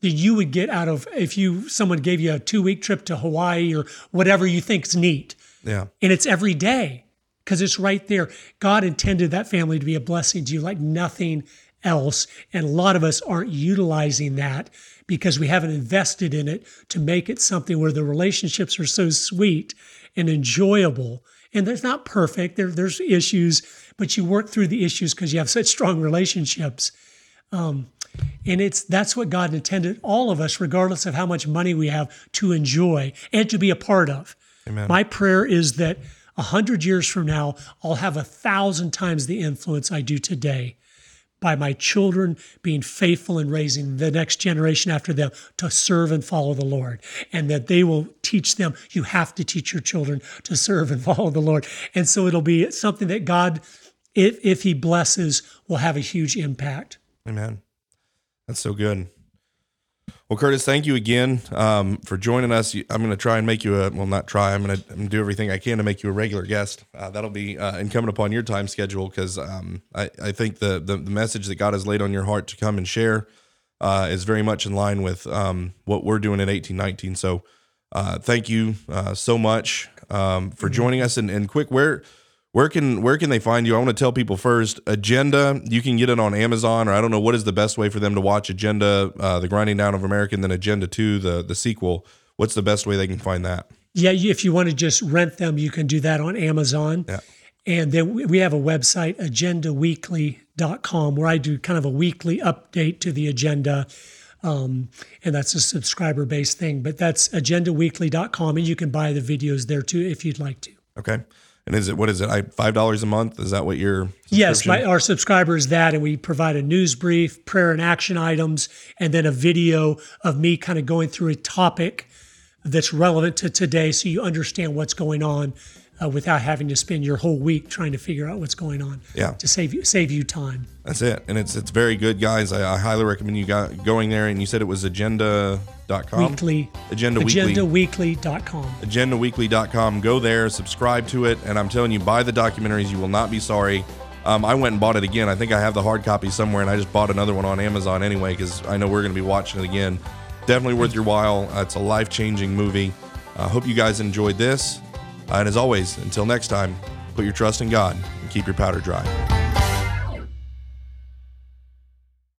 than you would get out of if you someone gave you a two week trip to Hawaii or whatever you think's neat, Yeah. and it's every day because it's right there. God intended that family to be a blessing to you like nothing else, and a lot of us aren't utilizing that because we haven't invested in it to make it something where the relationships are so sweet and enjoyable. And there's not perfect. There, there's issues, but you work through the issues because you have such strong relationships. Um, And it's that's what God intended all of us, regardless of how much money we have, to enjoy and to be a part of. Amen. My prayer is that a hundred years from now, I'll have a thousand times the influence I do today by my children being faithful in raising the next generation after them to serve and follow the Lord. And that they will teach them, you have to teach your children to serve and follow the Lord. And so it'll be something that God, if, if He blesses, will have a huge impact. Amen. That's so good. Well, Curtis, thank you again um, for joining us. I'm going to try and make you a well, not try. I'm going to do everything I can to make you a regular guest. Uh, that'll be uh, incumbent upon your time schedule because um, I, I think the, the, the message that God has laid on your heart to come and share uh, is very much in line with um, what we're doing at 1819. So, uh, thank you uh, so much um, for joining us. And, and quick, where where can where can they find you? I want to tell people first. Agenda, you can get it on Amazon, or I don't know what is the best way for them to watch Agenda, uh, the Grinding Down of America, and then Agenda Two, the the sequel. What's the best way they can find that? Yeah, if you want to just rent them, you can do that on Amazon. Yeah. And then we have a website, agendaweekly.com, where I do kind of a weekly update to the agenda. Um, and that's a subscriber based thing, but that's agendaweekly.com. And you can buy the videos there too if you'd like to. Okay. And is it what is it? I five dollars a month? Is that what your yes? My, our subscribers that, and we provide a news brief, prayer and action items, and then a video of me kind of going through a topic that's relevant to today, so you understand what's going on uh, without having to spend your whole week trying to figure out what's going on. Yeah. To save you save you time. That's it, and it's it's very good, guys. I, I highly recommend you got going there. And you said it was agenda.com. Weekly. Agenda Weekly. Agendaweekly.com. agendaweekly.com. Go there, subscribe to it, and I'm telling you, buy the documentaries. You will not be sorry. Um, I went and bought it again. I think I have the hard copy somewhere, and I just bought another one on Amazon anyway because I know we're going to be watching it again. Definitely worth your while. Uh, it's a life changing movie. I uh, hope you guys enjoyed this. And as always, until next time, put your trust in God and keep your powder dry.